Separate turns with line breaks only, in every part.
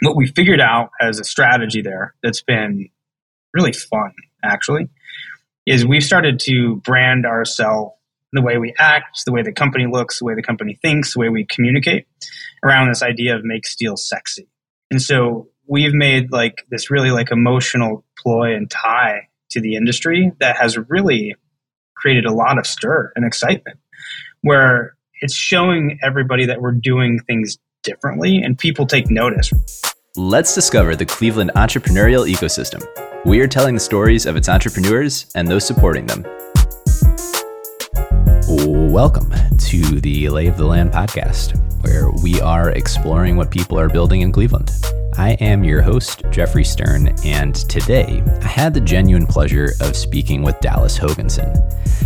what we figured out as a strategy there that's been really fun, actually, is we've started to brand ourselves the way we act, the way the company looks, the way the company thinks, the way we communicate around this idea of make steel sexy. And so we've made like this really like emotional ploy and tie to the industry that has really created a lot of stir and excitement where it's showing everybody that we're doing things differently and people take notice.
Let's discover the Cleveland entrepreneurial ecosystem. We are telling the stories of its entrepreneurs and those supporting them. Welcome to the Lay of the Land podcast, where we are exploring what people are building in Cleveland. I am your host, Jeffrey Stern, and today I had the genuine pleasure of speaking with Dallas Hoganson.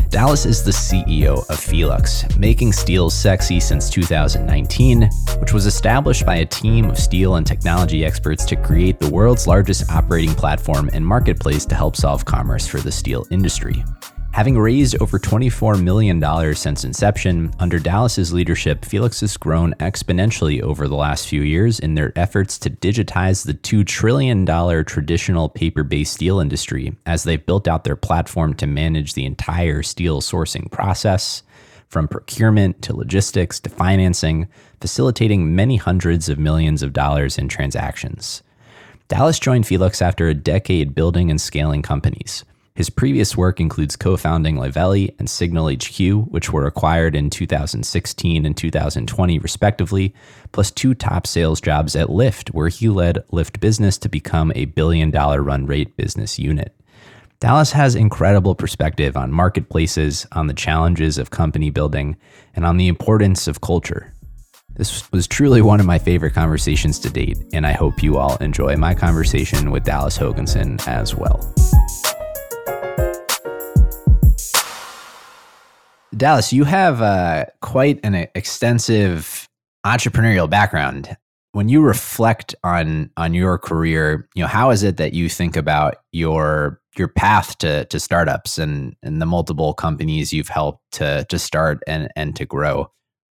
Dallas is the CEO of Felux, making steel sexy since 2019, which was established by a team of steel and technology experts to create the world's largest operating platform and marketplace to help solve commerce for the steel industry. Having raised over $24 million since inception, under Dallas's leadership, Felux has grown exponentially over the last few years in their efforts to digitize the $2 trillion traditional paper based steel industry as they've built out their platform to manage the entire steel sourcing process, from procurement to logistics to financing, facilitating many hundreds of millions of dollars in transactions. Dallas joined Felux after a decade building and scaling companies. His previous work includes co founding Liveli and Signal HQ, which were acquired in 2016 and 2020, respectively, plus two top sales jobs at Lyft, where he led Lyft Business to become a billion dollar run rate business unit. Dallas has incredible perspective on marketplaces, on the challenges of company building, and on the importance of culture. This was truly one of my favorite conversations to date, and I hope you all enjoy my conversation with Dallas Hoganson as well. Dallas, you have uh, quite an extensive entrepreneurial background. When you reflect on on your career, you know how is it that you think about your your path to to startups and and the multiple companies you've helped to to start and and to grow?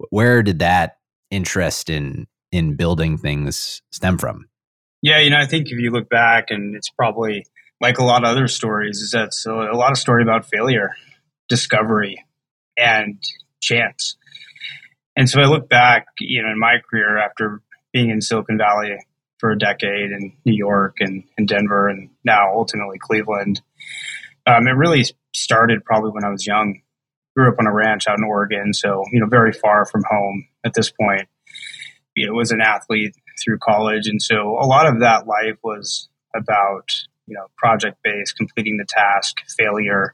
Where did that interest in in building things stem from?
Yeah, you know, I think if you look back, and it's probably like a lot of other stories, is that a lot of story about failure, discovery, and chance. And so I look back, you know, in my career after being in Silicon Valley for a decade in New York and, and Denver and now ultimately Cleveland. Um, it really started probably when I was young. Grew up on a ranch out in Oregon, so you know, very far from home at this point. You know, was an athlete through college, and so a lot of that life was about you know project based, completing the task, failure,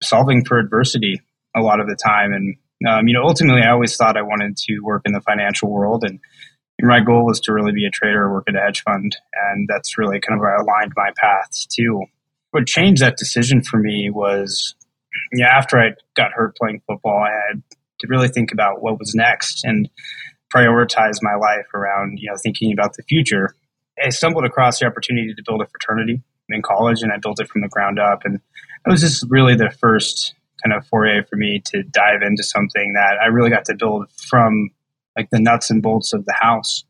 solving for adversity, a lot of the time. And um, you know, ultimately, I always thought I wanted to work in the financial world, and my goal was to really be a trader or work at a hedge fund, and that's really kind of where I aligned my paths to. What changed that decision for me was, yeah, after I got hurt playing football, I had to really think about what was next and prioritize my life around you know thinking about the future. I stumbled across the opportunity to build a fraternity in college, and I built it from the ground up, and it was just really the first kind of foray for me to dive into something that I really got to build from like the nuts and bolts of the house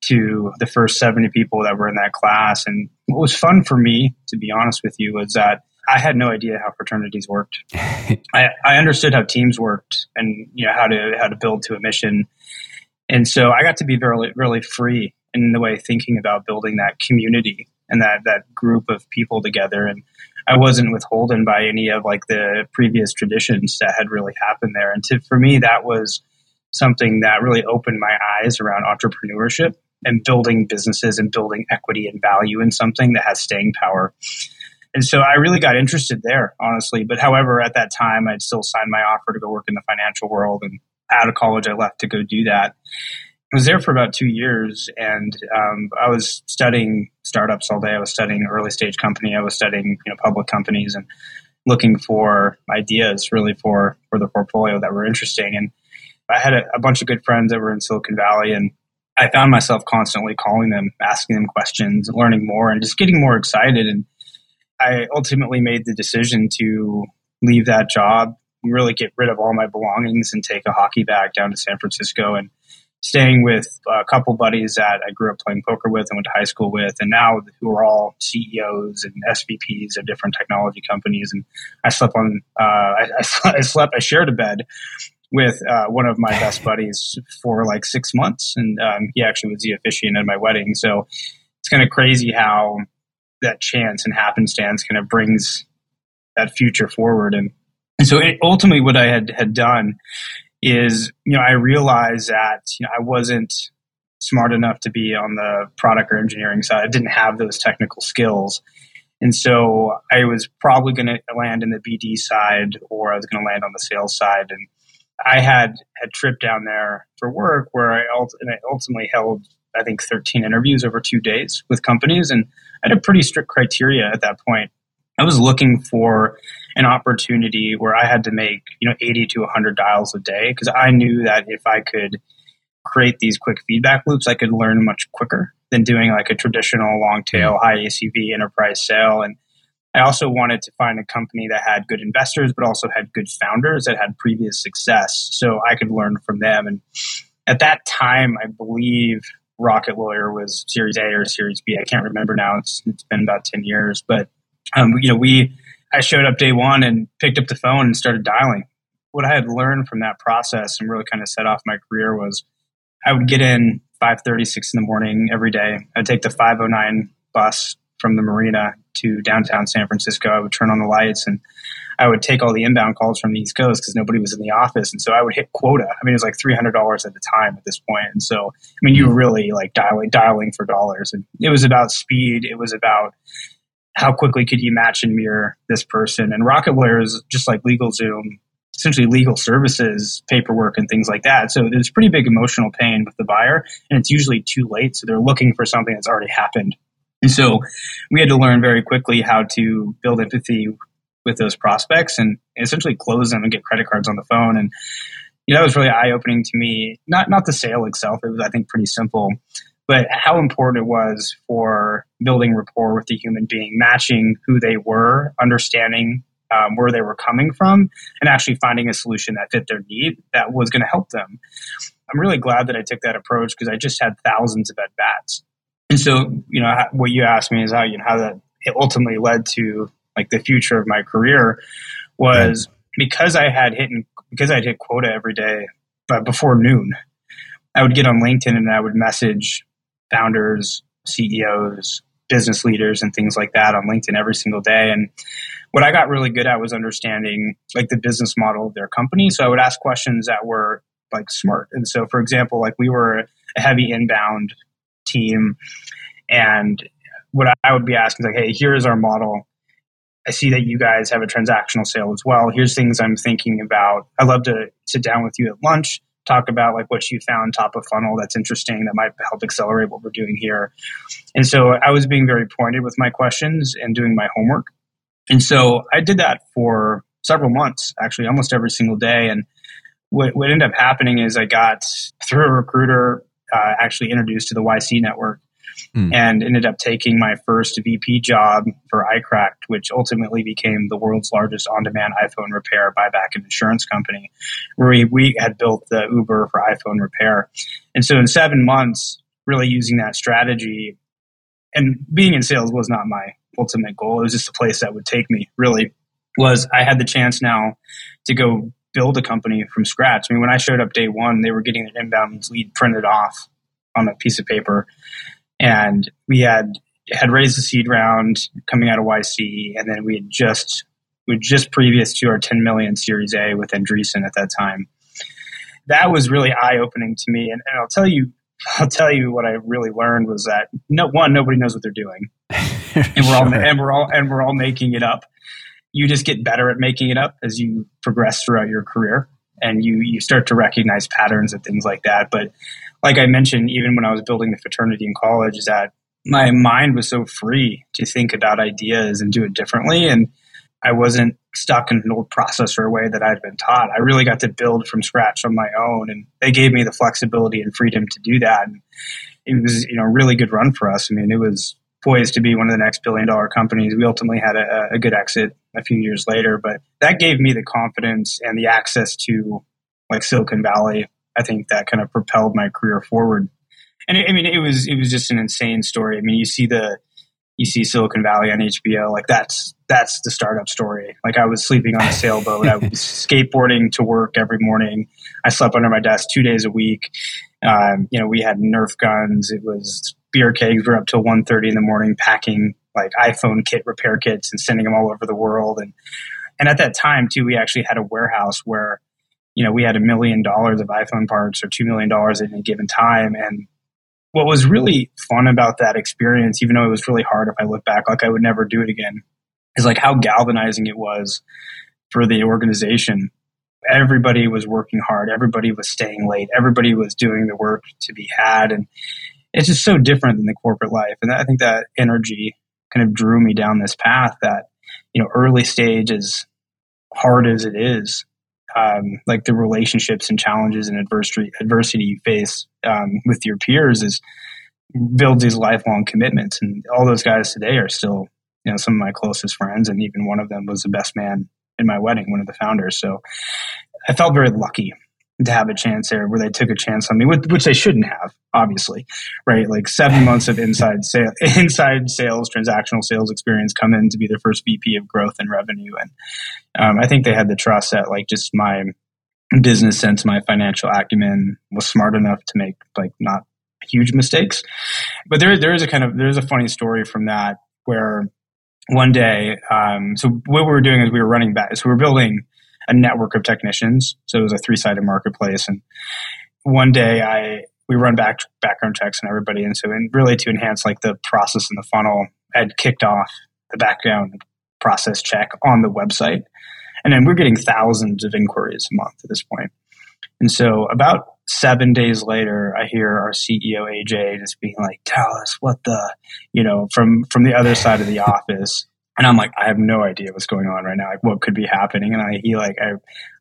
to the first 70 people that were in that class. And what was fun for me, to be honest with you, was that I had no idea how fraternities worked. I, I understood how teams worked and you know how to how to build to a mission. And so I got to be very really free in the way thinking about building that community and that that group of people together. And I wasn't withholden by any of like the previous traditions that had really happened there. And to, for me, that was something that really opened my eyes around entrepreneurship and building businesses and building equity and value in something that has staying power. And so I really got interested there, honestly. But however, at that time, I'd still signed my offer to go work in the financial world. And out of college, I left to go do that. I was there for about two years, and um, I was studying startups all day. I was studying early stage company. I was studying you know public companies and looking for ideas really for for the portfolio that were interesting. And I had a, a bunch of good friends that were in Silicon Valley, and I found myself constantly calling them, asking them questions, learning more, and just getting more excited. And I ultimately made the decision to leave that job, really get rid of all my belongings, and take a hockey bag down to San Francisco and staying with a couple buddies that I grew up playing poker with and went to high school with, and now who are all CEOs and SVPs of different technology companies. And I slept on, uh, I, I, slept, I shared a bed with uh, one of my best buddies for like six months, and um, he actually was the officiant at my wedding. So it's kind of crazy how that chance and happenstance kind of brings that future forward. And, and so it, ultimately, what I had had done is, you know, I realized that you know I wasn't smart enough to be on the product or engineering side. I didn't have those technical skills. And so I was probably going to land in the BD side or I was going to land on the sales side. And I had had trip down there for work where I ultimately held I think 13 interviews over two days with companies, and I had a pretty strict criteria at that point. I was looking for an opportunity where I had to make you know 80 to 100 dials a day because I knew that if I could create these quick feedback loops, I could learn much quicker than doing like a traditional long tail, high ACV enterprise sale. And I also wanted to find a company that had good investors, but also had good founders that had previous success. So I could learn from them. And at that time, I believe Rocket Lawyer was Series A or Series B. I can't remember now. It's, it's been about 10 years. But, um, you know, we, I showed up day one and picked up the phone and started dialing. What I had learned from that process and really kind of set off my career was I would get in 5.30, 6 in the morning every day. I'd take the 509 bus from the marina to downtown San Francisco. I would turn on the lights and I would take all the inbound calls from the East Coast because nobody was in the office. And so I would hit quota. I mean, it was like $300 at the time at this point. And so, I mean, you were really like dialing, dialing for dollars. And it was about speed. It was about how quickly could you match and mirror this person. And Rocket Lawyer is just like LegalZoom, essentially legal services, paperwork, and things like that. So there's pretty big emotional pain with the buyer. And it's usually too late. So they're looking for something that's already happened and so we had to learn very quickly how to build empathy with those prospects and essentially close them and get credit cards on the phone. And you know, that was really eye opening to me. Not not the sale itself; it was I think pretty simple, but how important it was for building rapport with the human being, matching who they were, understanding um, where they were coming from, and actually finding a solution that fit their need that was going to help them. I'm really glad that I took that approach because I just had thousands of at bats and so, you know, what you asked me is how you know how that ultimately led to like the future of my career was because I had hit because I'd hit quota every day, but before noon, I would get on LinkedIn and I would message founders, CEOs, business leaders, and things like that on LinkedIn every single day. And what I got really good at was understanding like the business model of their company. So I would ask questions that were like smart. And so, for example, like we were a heavy inbound team. And what I would be asking is like, hey, here's our model. I see that you guys have a transactional sale as well. Here's things I'm thinking about. I'd love to sit down with you at lunch, talk about like what you found top of funnel that's interesting that might help accelerate what we're doing here. And so I was being very pointed with my questions and doing my homework. And so I did that for several months, actually almost every single day. And what, what ended up happening is I got through a recruiter uh, actually introduced to the YC network mm. and ended up taking my first VP job for iCracked, which ultimately became the world's largest on demand iPhone repair buyback and insurance company, where we, we had built the Uber for iPhone repair. And so in seven months, really using that strategy and being in sales was not my ultimate goal. It was just a place that would take me really was I had the chance now to go build a company from scratch. I mean, when I showed up day one, they were getting an inbound lead printed off on a piece of paper, and we had had raised a seed round coming out of YC, and then we had just we just previous to our 10 million Series A with Andreessen at that time. That was really eye opening to me, and, and I'll tell you. I'll tell you what I really learned was that no one nobody knows what they're doing, and we're all and we're all and we're all making it up you just get better at making it up as you progress throughout your career and you you start to recognize patterns and things like that but like i mentioned even when i was building the fraternity in college is that my mind was so free to think about ideas and do it differently. And i wasn't stuck in an old process or a way that i'd been taught. I really got to build from scratch on my own and they gave me the flexibility and freedom to do that. And it was you know a really good run for us. I mean it was poised to be one of the next billion dollar companies. We ultimately had a, a, good exit a few years later, but that gave me the confidence and the access to like Silicon Valley I think that kind of propelled my career forward. And it, I mean, it was it was just an insane story. I mean, you see the you see Silicon Valley on HBO, like that's that's the startup story. Like I was sleeping on a sailboat, I was skateboarding to work every morning. I slept under my desk two days a week. Um, you know, we had Nerf guns. It was beer kegs. We were up till 1.30 in the morning packing like iPhone kit repair kits and sending them all over the world. And and at that time too, we actually had a warehouse where you know we had a million dollars of iPhone parts or two million dollars at any given time, and what was really fun about that experience, even though it was really hard if I look back, like I would never do it again, is like how galvanizing it was for the organization. Everybody was working hard, everybody was staying late, everybody was doing the work to be had. And it's just so different than the corporate life. And I think that energy kind of drew me down this path that, you know, early stage, as hard as it is, um, like the relationships and challenges and adversity adversity you face um, with your peers is builds these lifelong commitments. And all those guys today are still, you know, some of my closest friends, and even one of them was the best man in my wedding, one of the founders. So I felt very lucky to have a chance there where they took a chance on me, which they shouldn't have, obviously, right? Like seven months of inside sales, inside sales, transactional sales experience come in to be their first VP of growth and revenue. And um, I think they had the trust that like just my business sense, my financial acumen was smart enough to make like not huge mistakes. But there, there is a kind of, there's a funny story from that where one day, um, so what we were doing is we were running back, so we were building a network of technicians. So it was a three sided marketplace. And one day I, we run back background checks and everybody. And so, and really to enhance like the process and the funnel, I'd kicked off the background process check on the website. And then we're getting thousands of inquiries a month at this point. And so about seven days later, I hear our CEO AJ just being like, "Tell us what the, you know, from from the other side of the office." And I'm like, I have no idea what's going on right now. Like, what could be happening? And I, he like, I,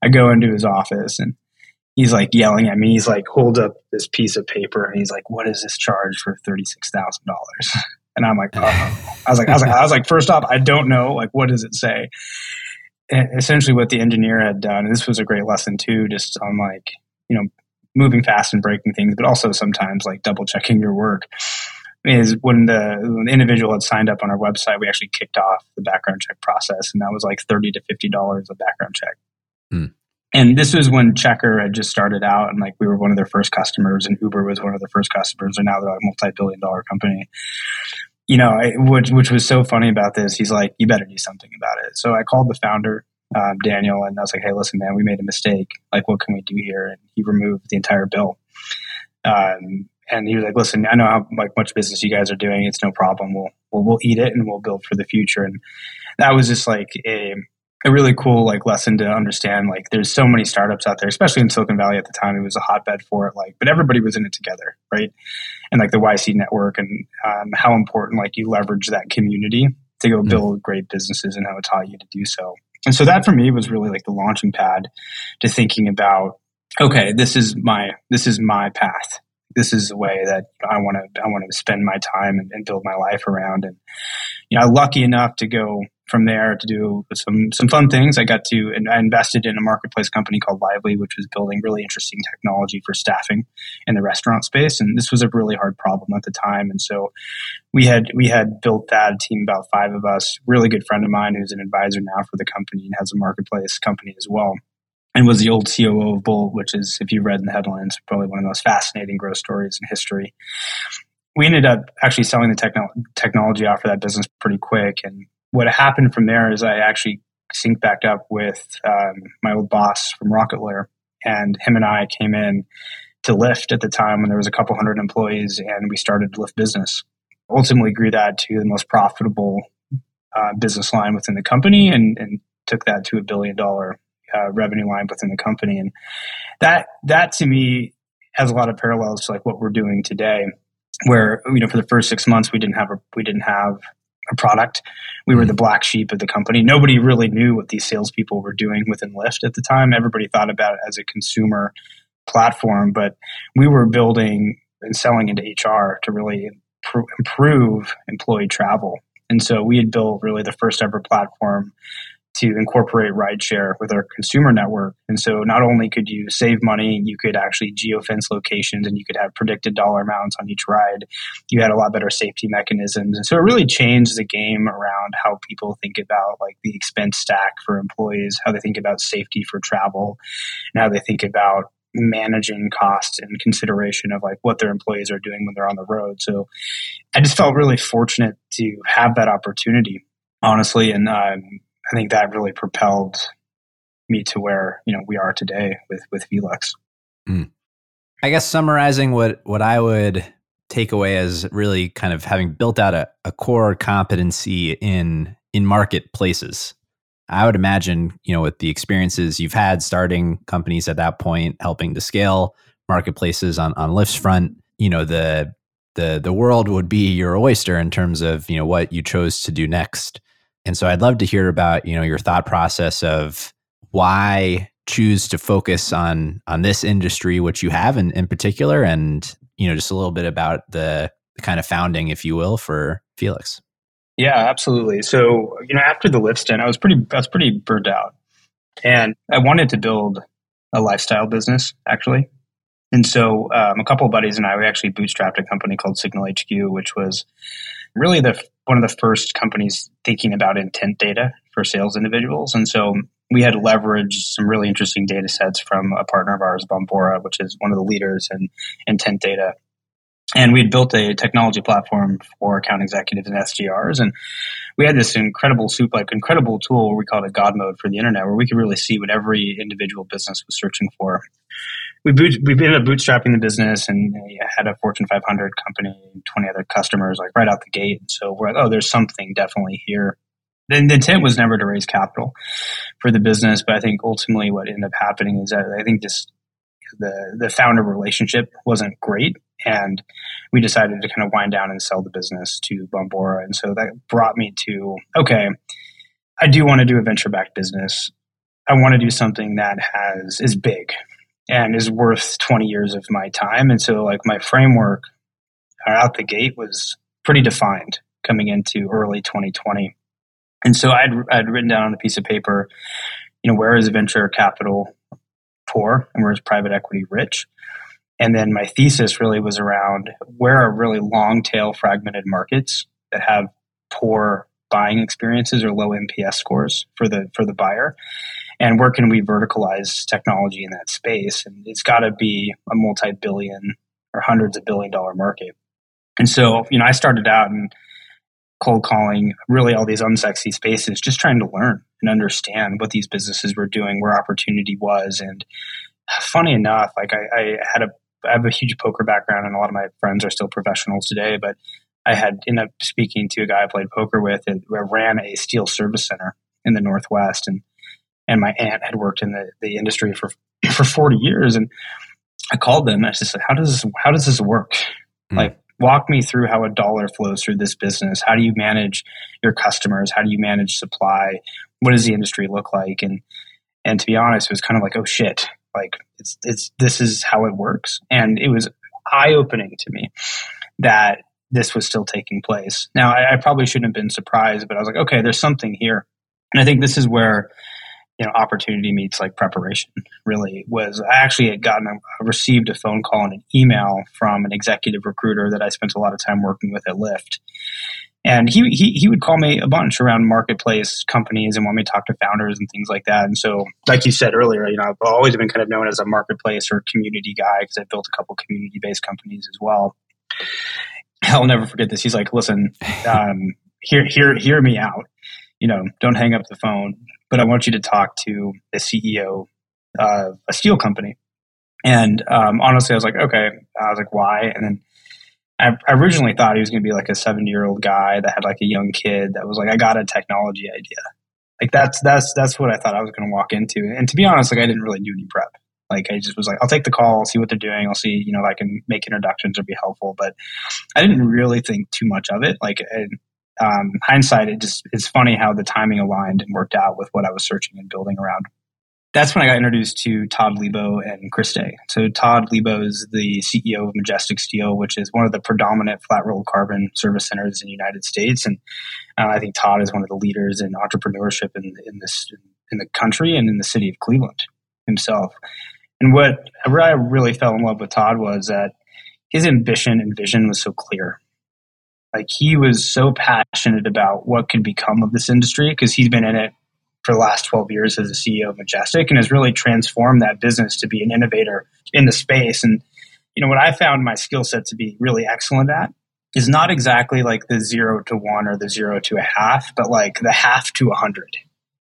I go into his office and he's like yelling at me. He's like, hold up this piece of paper. And he's like, what is this charge for $36,000? And I'm like, oh. I was like, I was like, I was like, first off, I don't know. Like, what does it say? And essentially what the engineer had done, and this was a great lesson too, just on like, you know, moving fast and breaking things, but also sometimes like double checking your work is when the, when the individual had signed up on our website, we actually kicked off the background check process, and that was like thirty to fifty dollars a background check. Hmm. And this was when Checkr had just started out, and like we were one of their first customers, and Uber was one of their first customers, and now they're like a multi-billion-dollar company. You know, I, which which was so funny about this. He's like, "You better do something about it." So I called the founder, um, Daniel, and I was like, "Hey, listen, man, we made a mistake. Like, what can we do here?" And he removed the entire bill. Um, and he was like, "Listen, I know how like much business you guys are doing. It's no problem. We'll we'll, we'll eat it and we'll build for the future." And that was just like a a really cool like lesson to understand. Like, there's so many startups out there, especially in Silicon Valley at the time. It was a hotbed for it. Like, but everybody was in it together, right? And like the YC network and um, how important like you leverage that community to go mm-hmm. build great businesses and how it taught you to do so. And so that for me was really like the launching pad to thinking about okay, this is my this is my path this is the way that I want to I want to spend my time and, and, build my life around. And you know, I'm lucky enough to go from there to do some some fun things. I got to and I invested in a marketplace company called Lively, which was building really interesting technology for staffing in the restaurant space. And this was a really hard problem at the time. And so we had we had built that team about five of us. Really good friend of mine who's an advisor now for the company and has a marketplace company as well and was the old COO of Bolt, which is, if you read in the headlines, probably one of the most fascinating growth stories in history. We ended up actually selling the techno- technology off for that business pretty quick. And what happened from there is I actually synced back up with um, my old boss from Rocket Lawyer, and him and I came in to Lyft at the time when there was a couple hundred employees, and we started Lyft Business. Ultimately, grew that to the most profitable uh, business line within the company, and, and took that to a billion dollar uh, revenue line within the company, and that that to me has a lot of parallels to like what we're doing today. Where you know for the first six months we didn't have a we didn't have a product. We were the mm-hmm. black sheep of the company. Nobody really knew what these salespeople were doing within Lyft at the time. Everybody thought about it as a consumer platform, but we were building and selling into HR to really improve employee travel. And so we had built really the first ever platform to incorporate rideshare with our consumer network. And so not only could you save money, you could actually geofence locations and you could have predicted dollar amounts on each ride. You had a lot better safety mechanisms. And so it really changed the game around how people think about like the expense stack for employees, how they think about safety for travel, and how they think about managing costs and consideration of like what their employees are doing when they're on the road. So I just felt really fortunate to have that opportunity, honestly, and um, I think that really propelled me to where you know we are today with with Felux. Mm.
I guess summarizing what what I would take away as really kind of having built out a, a core competency in in marketplaces. I would imagine, you know, with the experiences you've had starting companies at that point, helping to scale marketplaces on on Lyft's front, you know, the the the world would be your oyster in terms of, you know, what you chose to do next. And so I'd love to hear about, you know, your thought process of why choose to focus on on this industry, which you have in, in particular, and you know, just a little bit about the, the kind of founding, if you will, for Felux.
Yeah, absolutely. So, you know, after the stint, I was pretty I was pretty burnt out. And I wanted to build a lifestyle business, actually. And so um, a couple of buddies and I, we actually bootstrapped a company called Signal HQ, which was really the one of the first companies thinking about intent data for sales individuals. And so we had leveraged some really interesting data sets from a partner of ours, Bombora, which is one of the leaders in intent data. And we had built a technology platform for account executives and SDRs. And we had this incredible soup like incredible tool we called it God mode for the internet, where we could really see what every individual business was searching for we boot, we ended up bootstrapping the business and had a Fortune 500 company, 20 other customers, like right out the gate. And so we're like, oh, there's something definitely here. The, the intent was never to raise capital for the business, but I think ultimately what ended up happening is that I think just the the founder relationship wasn't great, and we decided to kind of wind down and sell the business to Bombora. And so that brought me to okay, I do want to do a venture backed business. I want to do something that has is big, and is worth 20 years of my time. And so, like, my framework out the gate was pretty defined coming into early 2020. And so I'd, I'd written down on a piece of paper, you know, where is venture capital poor and where is private equity rich? And then my thesis really was around where are really long tail fragmented markets that have poor buying experiences or low NPS scores for the for the buyer and where can we verticalize technology in that space? And it's got to be a multi billion or hundreds of billion dollar market. And so, you know, I started out in cold calling really all these unsexy spaces, just trying to learn and understand what these businesses were doing, where opportunity was. And funny enough, like I, I had a I have a huge poker background, and a lot of my friends are still professionals today. But I had ended up speaking to a guy I played poker with, and ran a steel service center in the Northwest, and and my aunt had worked in the, the industry for for 40 years and I called them and I just said, how does this, how does this work? Mm. Like walk me through how a dollar flows through this business. How do you manage your customers? How do you manage supply? What does the industry look like? And and to be honest, it was kind of like, oh shit, like it's it's this is how it works. And it was eye opening to me that this was still taking place. Now I, I probably shouldn't have been surprised, but I was like, okay, there's something here. And I think this is where you know opportunity meets like preparation really was i actually had gotten a, received a phone call and an email from an executive recruiter that i spent a lot of time working with at lyft. And he, he he would call me a bunch around marketplace companies and want me to talk to founders and things like that. And so like you said earlier you know i've always been kind of known as a marketplace or community guy because i built a couple community based companies as well. I'll never forget this. He's like listen um, hear hear hear me out. You know don't hang up the phone but I want you to talk to the CEO of a steel company. And um, honestly, I was like, okay. I was like, why? And then I, originally thought he was going to be like a 70 year old guy that had like a young kid that was like, I got a technology idea. Like that's that's that's what I thought I was going to walk into. And to be honest, like I didn't really do any prep. Like I just was like, I'll take the call, see what they're doing. I'll see, you know, I can make introductions or be helpful. But I didn't really think too much of it. Like, um, hindsight, it just it's funny how the timing aligned and worked out with what I was searching and building around. that's when I got introduced to Todd Leebow and Chris Day. So Todd Leebow is the CEO of Majestic Steel, which is one of the predominant flat rolled carbon service centers in the United States. And uh, I think Todd is one of the leaders in entrepreneurship in, in this in the country and in the city of Cleveland himself. And what I really fell in love with Todd was that his ambition and vision was so clear. Like he was so passionate about what could become of this industry because he's been in it for the last 12 years as a CEO of Majestic and has really transformed that business to be an innovator in the space. And, you know, what I found my skill set to be really excellent at is not exactly like the zero to one or the zero to a half, but like the half to a hundred.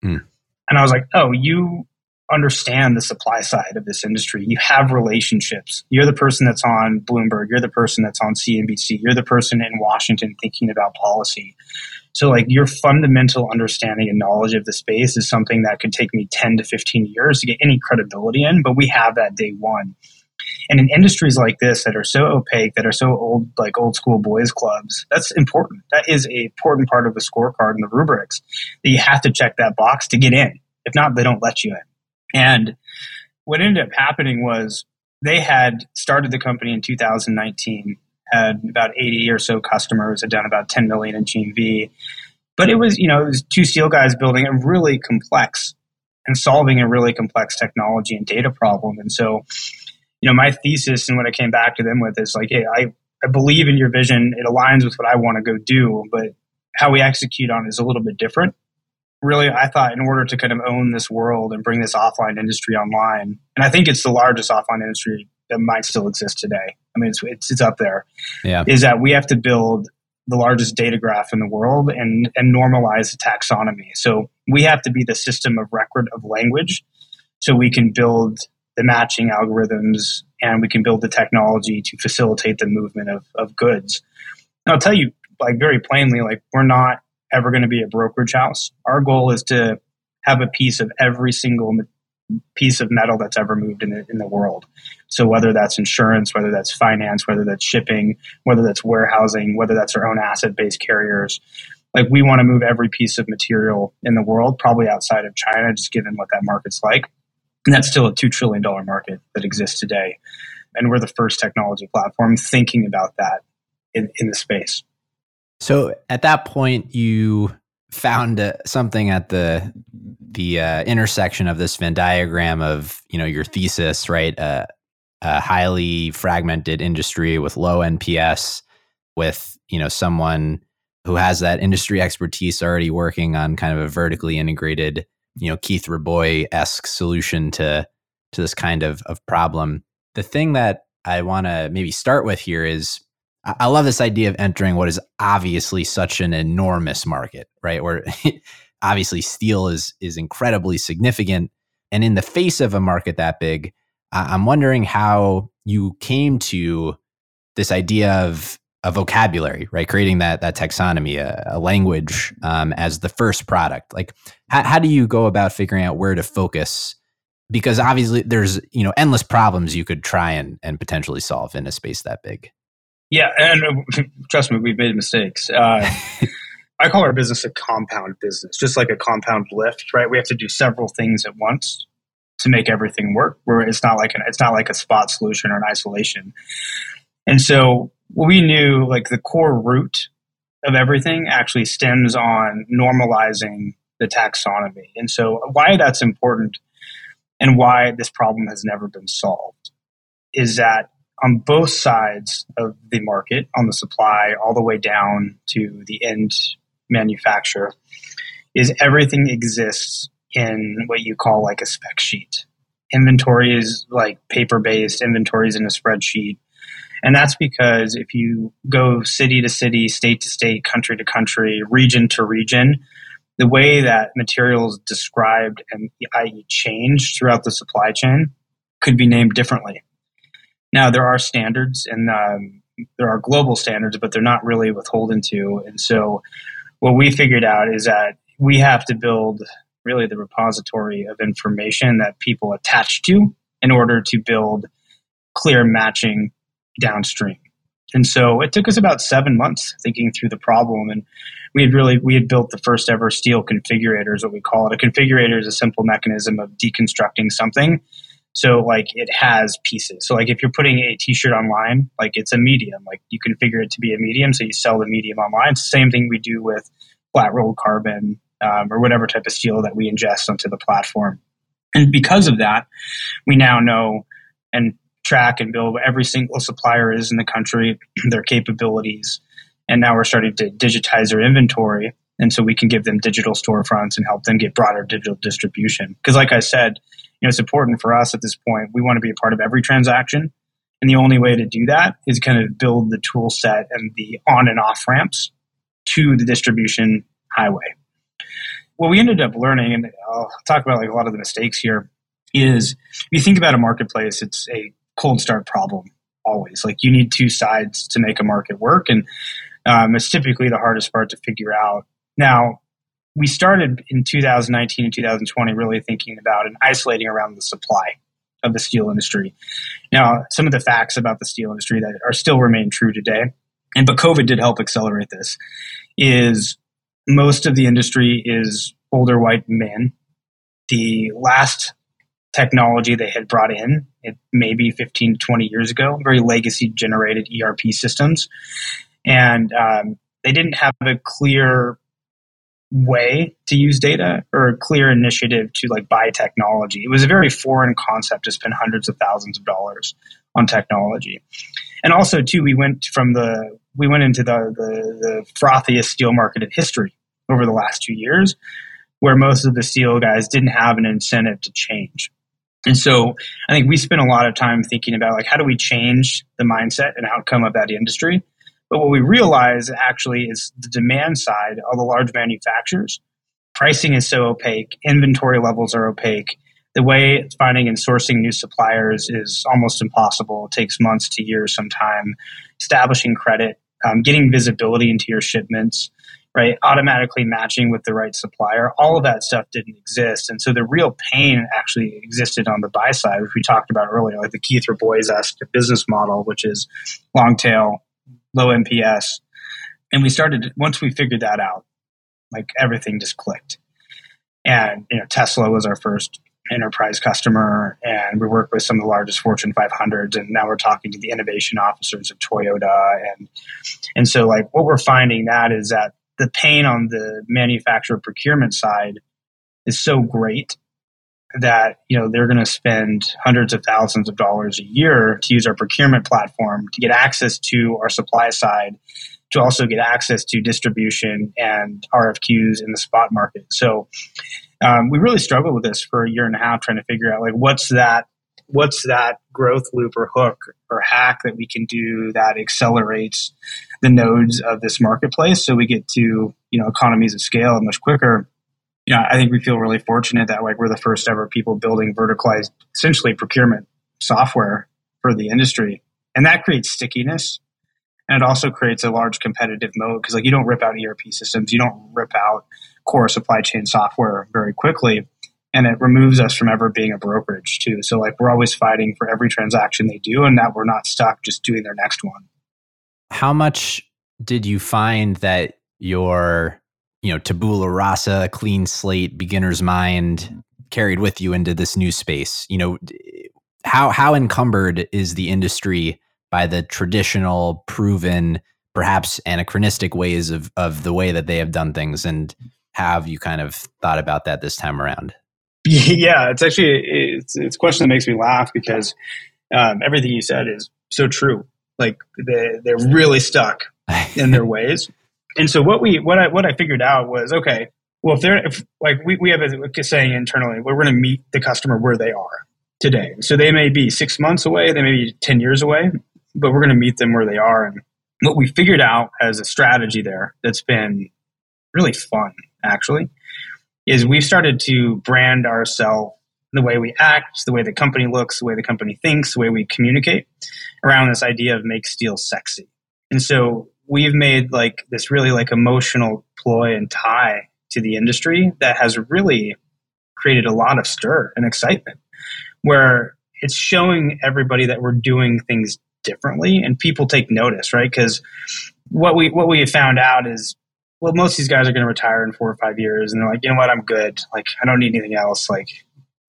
Mm. And I was like, oh, you understand the supply side of this industry. You have relationships. You're the person that's on Bloomberg. You're the person that's on CNBC. You're the person in Washington thinking about policy. So, like, your fundamental understanding and knowledge of the space is something that could take me 10 to 15 years to get any credibility in, but we have that day one. And in industries like this that are so opaque, that are so old, like old school boys clubs, that's important. That is a important part of the scorecard and the rubrics that you have to check that box to get in. If not, they don't let you in. And what ended up happening was they had started the company in 2019 had about 80 or so customers, had done about 10 million in GMV. But it was, you know, it was two steel guys building a really complex and solving a really complex technology and data problem. And so, you know, my thesis and what I came back to them with is like, hey, I, I believe in your vision. It aligns with what I want to go do, but how we execute on it is a little bit different. Really, I thought in order to kind of own this world and bring this offline industry online, and I think it's the largest offline industry that might still exist today. I mean, it's, it's, it's up there.
Yeah.
Is that we have to build the largest data graph in the world and, and normalize the taxonomy. So we have to be the system of record of language so we can build the matching algorithms and we can build the technology to facilitate the movement of, of goods. And I'll tell you, like, very plainly, like, we're not ever going to be a brokerage house. Our goal is to have a piece of every single piece of metal that's ever moved in the, in the world. So whether that's insurance, whether that's finance, whether that's shipping, whether that's warehousing, whether that's our own asset-based carriers, like we want to move every piece of material in the world, probably outside of China, just given what that market's like. And that's still a $2 trillion market that exists today. And we're the first technology platform thinking about that in, in the space.
So at that point, you found uh, something at the the uh, intersection of this Venn diagram of you know your thesis, right? Uh, a highly fragmented industry with low NPS, with you know someone who has that industry expertise already working on kind of a vertically integrated, you know, Keith Rabois esque solution to to this kind of of problem. The thing that I want to maybe start with here is I love this idea of entering what is obviously such an enormous market, right? Where obviously steel is is incredibly significant, and in the face of a market that big, I'm wondering how you came to this idea of a vocabulary, right? Creating that that taxonomy, a, a language um, as the first product. Like, how, how do you go about figuring out where to focus? Because obviously, there's you know endless problems you could try and and potentially solve in a space that big.
Yeah, and trust me, we've made mistakes. Uh, I call our business a compound business, just like a compound lift, right? We have to do several things at once to make everything work. Where it's not like an, it's not like a spot solution or an isolation. And so we knew like the core root of everything actually stems on normalizing the taxonomy. And so why that's important and why this problem has never been solved is that on both sides of the market, on the supply all the way down to the end manufacturer, is everything exists in what you call like a spec sheet. Inventory is like paper based, inventory is in a spreadsheet. And that's because if you go city to city, state to state, country to country, region to region, the way that materials described and i.e. changed throughout the supply chain could be named differently. Now there are standards and um, there are global standards, but they're not really withholden to. And so what we figured out is that we have to build really the repository of information that people attach to in order to build clear matching downstream. And so it took us about seven months thinking through the problem. And we had really we had built the first ever steel configurator, is what we call it. A configurator is a simple mechanism of deconstructing something. So like it has pieces. So like if you're putting a t-shirt online, like it's a medium. Like you configure it to be a medium, so you sell the medium online. It's the same thing we do with flat rolled carbon um, or whatever type of steel that we ingest onto the platform. And because of that, we now know and track and build every single supplier is in the country, their capabilities, and now we're starting to digitize their inventory. And so we can give them digital storefronts and help them get broader digital distribution. Because, like I said, you know, it's important for us at this point. We want to be a part of every transaction. And the only way to do that is kind of build the tool set and the on and off ramps to the distribution highway. What we ended up learning, and I'll talk about like a lot of the mistakes here, is if you think about a marketplace, it's a cold start problem always. Like you need two sides to make a market work. And um, it's typically the hardest part to figure out. Now, we started in 2019 and 2020 really thinking about and isolating around the supply of the steel industry. Now, some of the facts about the steel industry that are still remain true today, and but COVID did help accelerate this, is most of the industry is older white men. The last technology they had brought in, it maybe 15 to 20 years ago, very legacy generated ERP systems and um, they didn't have a clear way to use data or a clear initiative to like buy technology. It was a very foreign concept to spend hundreds of thousands of dollars on technology. And also too, we went from the we went into the the, the frothiest steel market in history over the last two years, where most of the steel guys didn't have an incentive to change. And so I think we spent a lot of time thinking about like how do we change the mindset and outcome of that industry but what we realize actually is the demand side of the large manufacturers. Pricing is so opaque, inventory levels are opaque. The way finding and sourcing new suppliers is almost impossible. It takes months to years sometime. Establishing credit, um, getting visibility into your shipments, right? Automatically matching with the right supplier. All of that stuff didn't exist. And so the real pain actually existed on the buy side, which we talked about earlier, like the Keith Rabois esque business model, which is long tail, low NPS. And we started, once we figured that out, like everything just clicked. And, you know, Tesla was our first enterprise customer and we work with some of the largest fortune 500s and now we're talking to the innovation officers of toyota and and so like what we're finding that is that the pain on the manufacturer procurement side is so great that you know they're going to spend hundreds of thousands of dollars a year to use our procurement platform to get access to our supply side to also get access to distribution and RFQs in the spot market. So um, we really struggled with this for a year and a half, trying to figure out like what's that what's that growth loop or hook or hack that we can do that accelerates the nodes of this marketplace so we get to you know economies of scale much quicker you know, I think we feel really fortunate that like we're the first ever people building verticalized, essentially procurement software for the industry, and that creates stickiness, and it also creates a large competitive moat because like you don't rip out ERP systems, you don't rip out core supply chain software very quickly, and it removes us from ever being a brokerage too. So like we're always fighting for every transaction they do, and that we're not stuck just doing their next one.
How much did you find that your you know, tabula rasa, clean slate, beginner's mind carried with you into this new space? You know, how how encumbered is the industry by the traditional, proven, perhaps anachronistic ways of of the way that they have done things, and have you kind of thought about that this time around?
Yeah, it's actually it's, it's a question that makes me laugh because um, everything you said is so true. Like they they're really stuck in their ways and so what we what I what I figured out was okay. Well, if they're if like we, we have a saying internally, we're going to meet the customer where they are today. So they may be six months away, they may be ten years away, but we're going to meet them where they are. And what we figured out as a strategy there that's been really fun actually is we've started to brand ourselves the way we act, the way the company looks, the way the company thinks, the way we communicate around this idea of make steel sexy. And so we've made like this really like emotional ploy and tie to the industry that has really created a lot of stir and excitement where it's showing everybody that we're doing things differently and people take notice, right? Because what we what we have found out is well, most of these guys are going to retire in four or five years, and they're like, you know what, I'm good. Like, I don't need anything else. Like,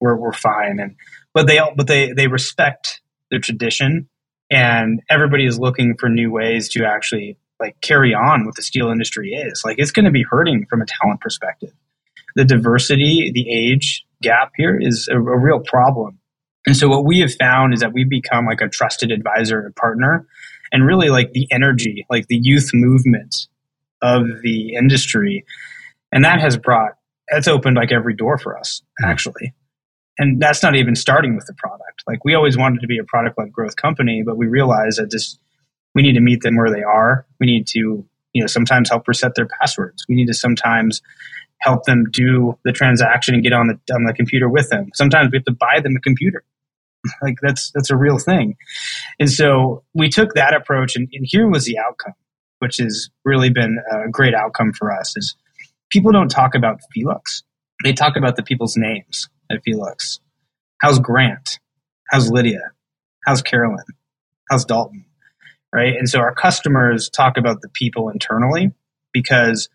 we're we're fine. And but they all but they they respect the tradition, and everybody is looking for new ways to actually like carry on what the steel industry is. Like, it's going to be hurting from a talent perspective. The diversity, the age gap here is a, a real problem. And so what we have found is that we've become like a trusted advisor and partner and really like the energy, like the youth movement of the industry. And that has brought, that's opened like every door for us, actually. And that's not even starting with the product. Like we always wanted to be a product led growth company, but we realized that just we need to meet them where they are. We need to, you know, sometimes help reset their passwords. We need to sometimes help them do the transaction and get on the on the computer with them. Sometimes we have to buy them a computer. like that's that's a real thing. And so we took that approach and, and here was the outcome which has really been a great outcome for us, is people don't talk about Felux. They talk about the people's names at Felux. How's Grant? How's Lydia? How's Carolyn? How's Dalton? Right? And so our customers talk about the people internally because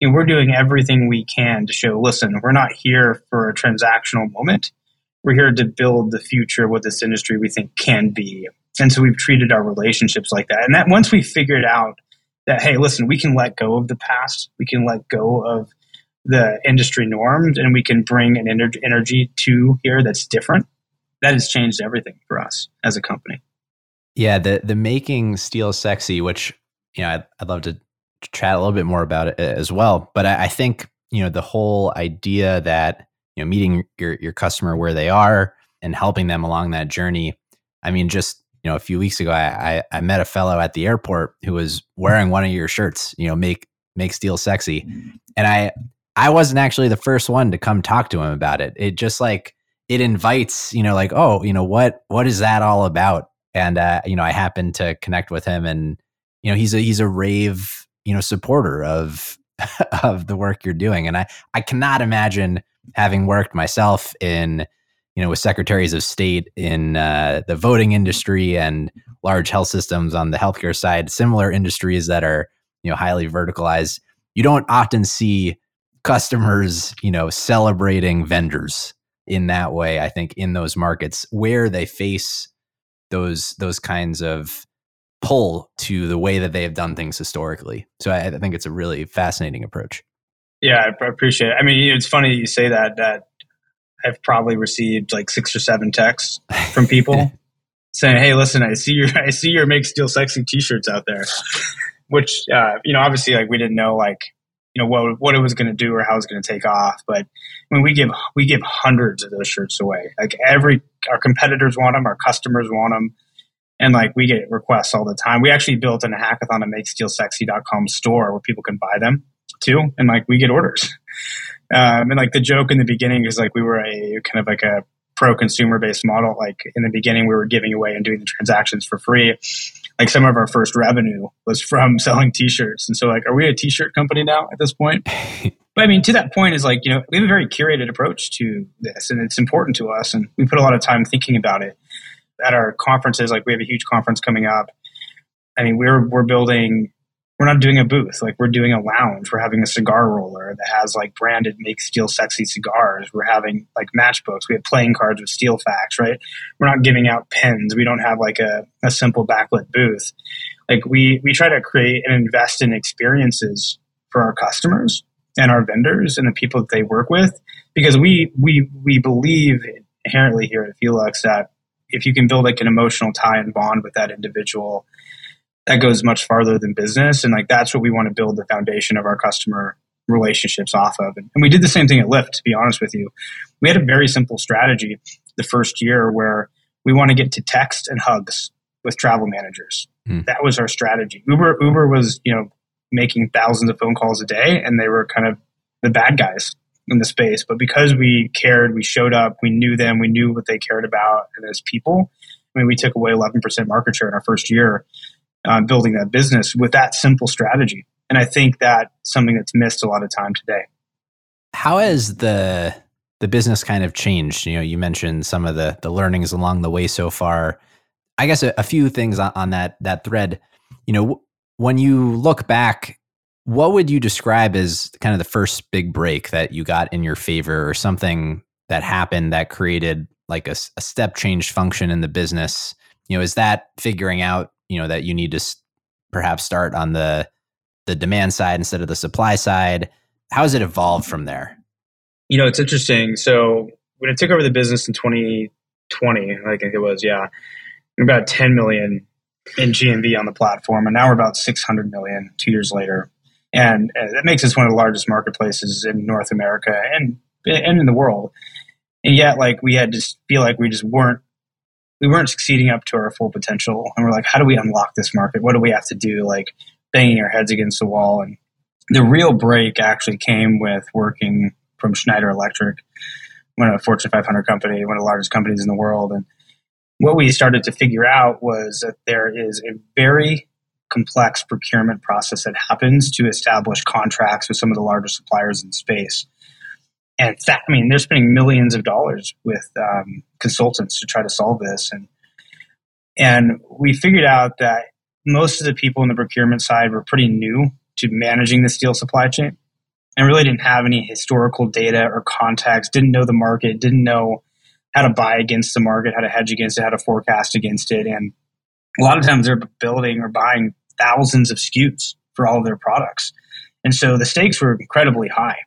you know, we're doing everything we can to show listen, we're not here for a transactional moment. We're here to build the future of what this industry we think can be. And so we've treated our relationships like that. And that once we figured out that hey listen we can let go of the past we can let go of the industry norms and we can bring an energy to here that's different that has changed everything for us as a company
yeah the the making steel sexy which you know i'd, I'd love to chat a little bit more about it as well but I, I think you know the whole idea that you know meeting your your customer where they are and helping them along that journey i mean just you know, a few weeks ago, I, I, I met a fellow at the airport who was wearing one of your shirts. You know, make make steel sexy, and I I wasn't actually the first one to come talk to him about it. It just like it invites, you know, like oh, you know what what is that all about? And uh, you know, I happened to connect with him, and you know, he's a he's a rave you know supporter of of the work you're doing, and I I cannot imagine having worked myself in you know, with secretaries of state in uh, the voting industry and large health systems on the healthcare side, similar industries that are, you know, highly verticalized. You don't often see customers, you know, celebrating vendors in that way. I think in those markets where they face those those kinds of pull to the way that they have done things historically. So I, I think it's a really fascinating approach.
Yeah, I appreciate it. I mean, it's funny you say that. That I've probably received like six or seven texts from people saying, "Hey, listen, I see your I see your make steel sexy T-shirts out there," which uh, you know, obviously, like we didn't know like you know what what it was going to do or how it was going to take off. But I mean, we give we give hundreds of those shirts away. Like every our competitors want them, our customers want them, and like we get requests all the time. We actually built in a hackathon a makesteelsexy.com store where people can buy them too, and like we get orders. Um, and like the joke in the beginning is like we were a kind of like a pro consumer based model. Like in the beginning, we were giving away and doing the transactions for free. Like some of our first revenue was from selling T-shirts, and so like, are we a T-shirt company now at this point? but I mean, to that point is like you know we have a very curated approach to this, and it's important to us, and we put a lot of time thinking about it. At our conferences, like we have a huge conference coming up. I mean, we're we're building we're not doing a booth. Like we're doing a lounge. We're having a cigar roller that has like branded make steel sexy cigars. We're having like matchbooks. We have playing cards with steel facts, right? We're not giving out pens. We don't have like a, a simple backlit booth. Like we we try to create and invest in experiences for our customers and our vendors and the people that they work with because we we we believe inherently here at Felux that if you can build like an emotional tie and bond with that individual that goes much farther than business. And like that's what we want to build the foundation of our customer relationships off of. And, and we did the same thing at Lyft, to be honest with you. We had a very simple strategy the first year where we want to get to text and hugs with travel managers. Hmm. That was our strategy. Uber Uber was, you know, making thousands of phone calls a day and they were kind of the bad guys in the space. But because we cared, we showed up, we knew them, we knew what they cared about and as people, I mean, we took away 11% market share in our first year uh, building that business with that simple strategy. And I think that's something that's missed a lot of time today.
How has the the business kind of changed? You know, you mentioned some of the the learnings along the way so far. I guess a, a few things on, on, that that thread. You know, when you look back, what would you describe as kind of the first big break that you got in your favor, or something that happened that created like a, a step change function in the business? You know, is that figuring out you know that you need to perhaps start on the the demand side instead of the supply side? How has it evolved from there?
You know, it's interesting. So when I took over the business in 2020, I think it was, yeah, about 10 million in GMV on the platform, and now we're about 600 million two years later, and uh, that makes us one of the largest marketplaces in North America and and in the world. And yet, like we had to feel like we just weren't we weren't succeeding up to our full potential, and we're like, how do we unlock this market? What do we have to do? Like banging our heads against the wall. And the real break actually came with working from Schneider Electric, one of a Fortune 500 company, one of the largest companies in the world, and what we started to figure out was that there is a very complex procurement process that happens to establish contracts with some of the largest suppliers in space. And that, I mean, they're spending millions of dollars with um, consultants to try to solve this. And, and we figured out that most of the people in the procurement side were pretty new to managing the steel supply chain and really didn't have any historical data or context, didn't know the market, didn't know how to buy against the market, how to hedge against it, how to forecast against it. And a lot of times they're building or buying thousands of SKUs for all of their products. And so the stakes were incredibly high.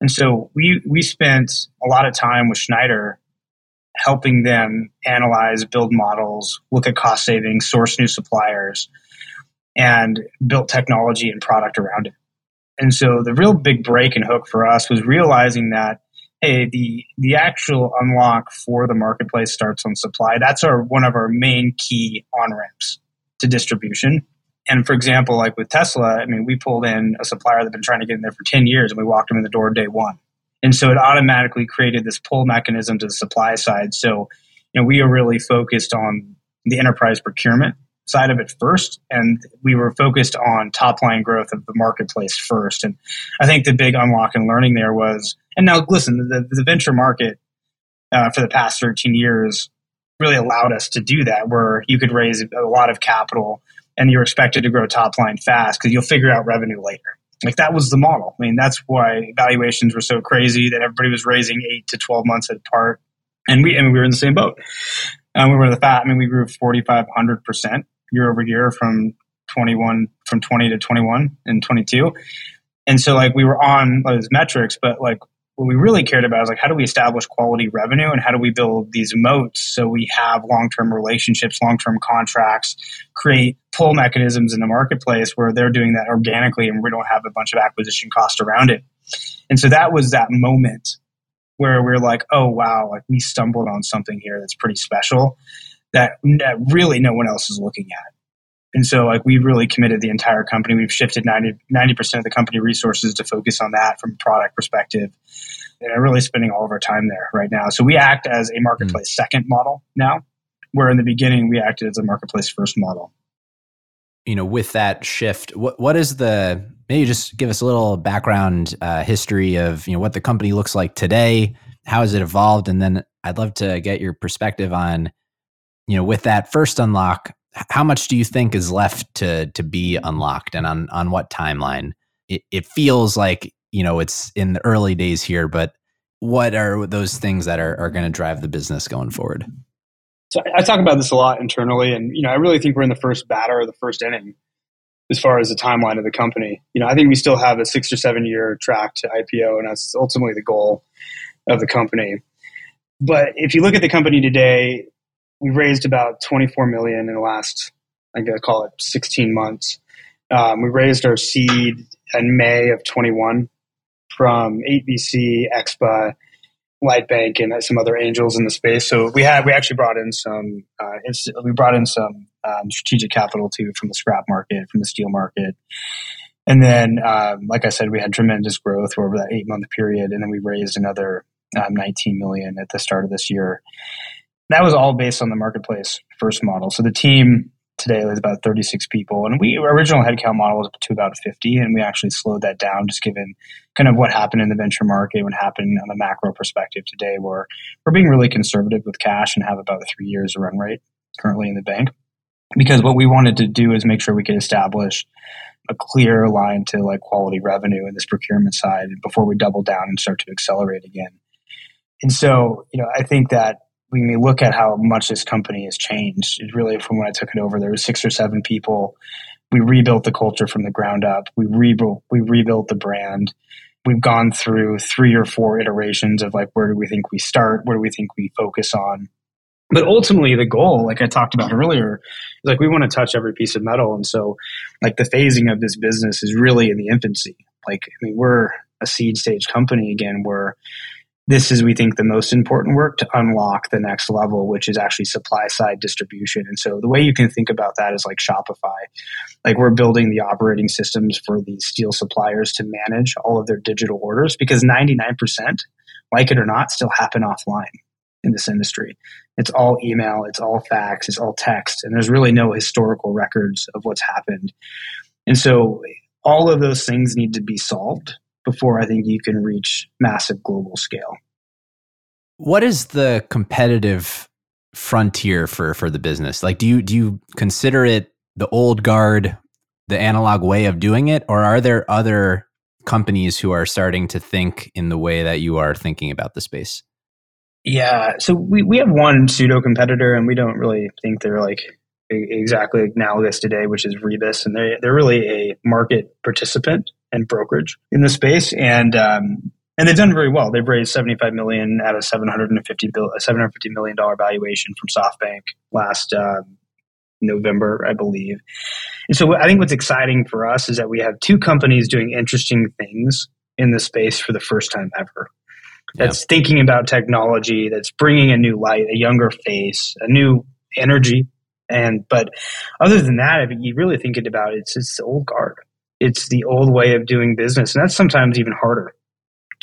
And so we, we spent a lot of time with Schneider helping them analyze, build models, look at cost savings, source new suppliers, and built technology and product around it. And so the real big break and hook for us was realizing that hey, the the actual unlock for the marketplace starts on supply. That's our one of our main key on ramps to distribution. And for example, like with Tesla, I mean, we pulled in a supplier that had been trying to get in there for 10 years and we walked them in the door day one. And so it automatically created this pull mechanism to the supply side. So, you know, we are really focused on the enterprise procurement side of it first. And we were focused on top line growth of the marketplace first. And I think the big unlock and learning there was, and now listen, the, the venture market uh, for the past 13 years really allowed us to do that, where you could raise a lot of capital and you're expected to grow top line fast because you'll figure out revenue later. Like that was the model. I mean, that's why valuations were so crazy that everybody was raising eight to 12 months apart. And we, and we were in the same boat. And we were the fat. I mean, we grew 4,500% year over year from 21 from 20 to 21 and 22 and so like we were on those metrics but like what we really cared about is like how do we establish quality revenue and how do we build these moats so we have long-term relationships long-term contracts create pull mechanisms in the marketplace where they're doing that organically and we don't have a bunch of acquisition cost around it and so that was that moment where we we're like oh wow like we stumbled on something here that's pretty special that, really no one else is looking at. And so, like, we've really committed the entire company. We've shifted 90, percent of the company resources to focus on that from a product perspective. And really spending all of our time there right now. So we act as a marketplace mm. second model now, where in the beginning we acted as a marketplace first model.
You know, with that shift, what what is the maybe just give us a little background uh, history of you know what the company looks like today, how has it evolved, and then I'd love to get your perspective on you know, with that first unlock, how much do you think is left to to be unlocked, and on on what timeline? It, it feels like you know it's in the early days here, but what are those things that are, are going to drive the business going forward?
So I talk about this a lot internally, and you know, I really think we're in the first batter or the first inning as far as the timeline of the company. You know, I think we still have a six or seven year track to IPO, and that's ultimately the goal of the company. But if you look at the company today, we raised about 24 million in the last, I gotta call it 16 months. Um, we raised our seed in May of 21 from 8VC, Expa, Lightbank, and some other angels in the space. So we had we actually brought in some uh, we brought in some um, strategic capital too from the scrap market, from the steel market, and then um, like I said, we had tremendous growth over that eight month period, and then we raised another um, 19 million at the start of this year that was all based on the marketplace first model. So the team today is about 36 people, and we original headcount model was to about 50, and we actually slowed that down just given kind of what happened in the venture market, what happened on the macro perspective today, where we're being really conservative with cash and have about three years of run rate currently in the bank because what we wanted to do is make sure we could establish a clear line to like quality revenue in this procurement side before we double down and start to accelerate again. And so, you know, I think that when we look at how much this company has changed, really from when I took it over, there were six or seven people. We rebuilt the culture from the ground up. We rebuilt we rebuilt the brand. We've gone through three or four iterations of like where do we think we start, where do we think we focus on. But ultimately the goal, like I talked about earlier, is like we want to touch every piece of metal. And so like the phasing of this business is really in the infancy. Like I mean, we're a seed stage company again where this is we think the most important work to unlock the next level which is actually supply side distribution. And so the way you can think about that is like shopify. Like we're building the operating systems for these steel suppliers to manage all of their digital orders because 99% like it or not still happen offline in this industry. It's all email it's all fax it's all text and there's really no historical records of what's happened. And so all of those things need to be solved before I think you can reach massive global scale.
What is the competitive frontier for for the business? Like do you do you consider it the old guard, the analog way of doing it or are there other companies who are starting to think in the way that you are thinking about the space?
Yeah, so we, we have one pseudo competitor, and we don't really think they're like exactly analogous today, which is Reibus, and they they're really a market participant and brokerage in the space, and um, and they've done very well. They've raised seventy five million out of seven hundred and fifty bill seven hundred fifty million dollar valuation from SoftBank last um, November, I believe. And so I think what's exciting for us is that we have two companies doing interesting things in the space for the first time ever. That's yeah. thinking about technology, that's bringing a new light, a younger face, a new energy. And but other than that, if you really think about it, it's it's the old guard it's the old way of doing business, and that's sometimes even harder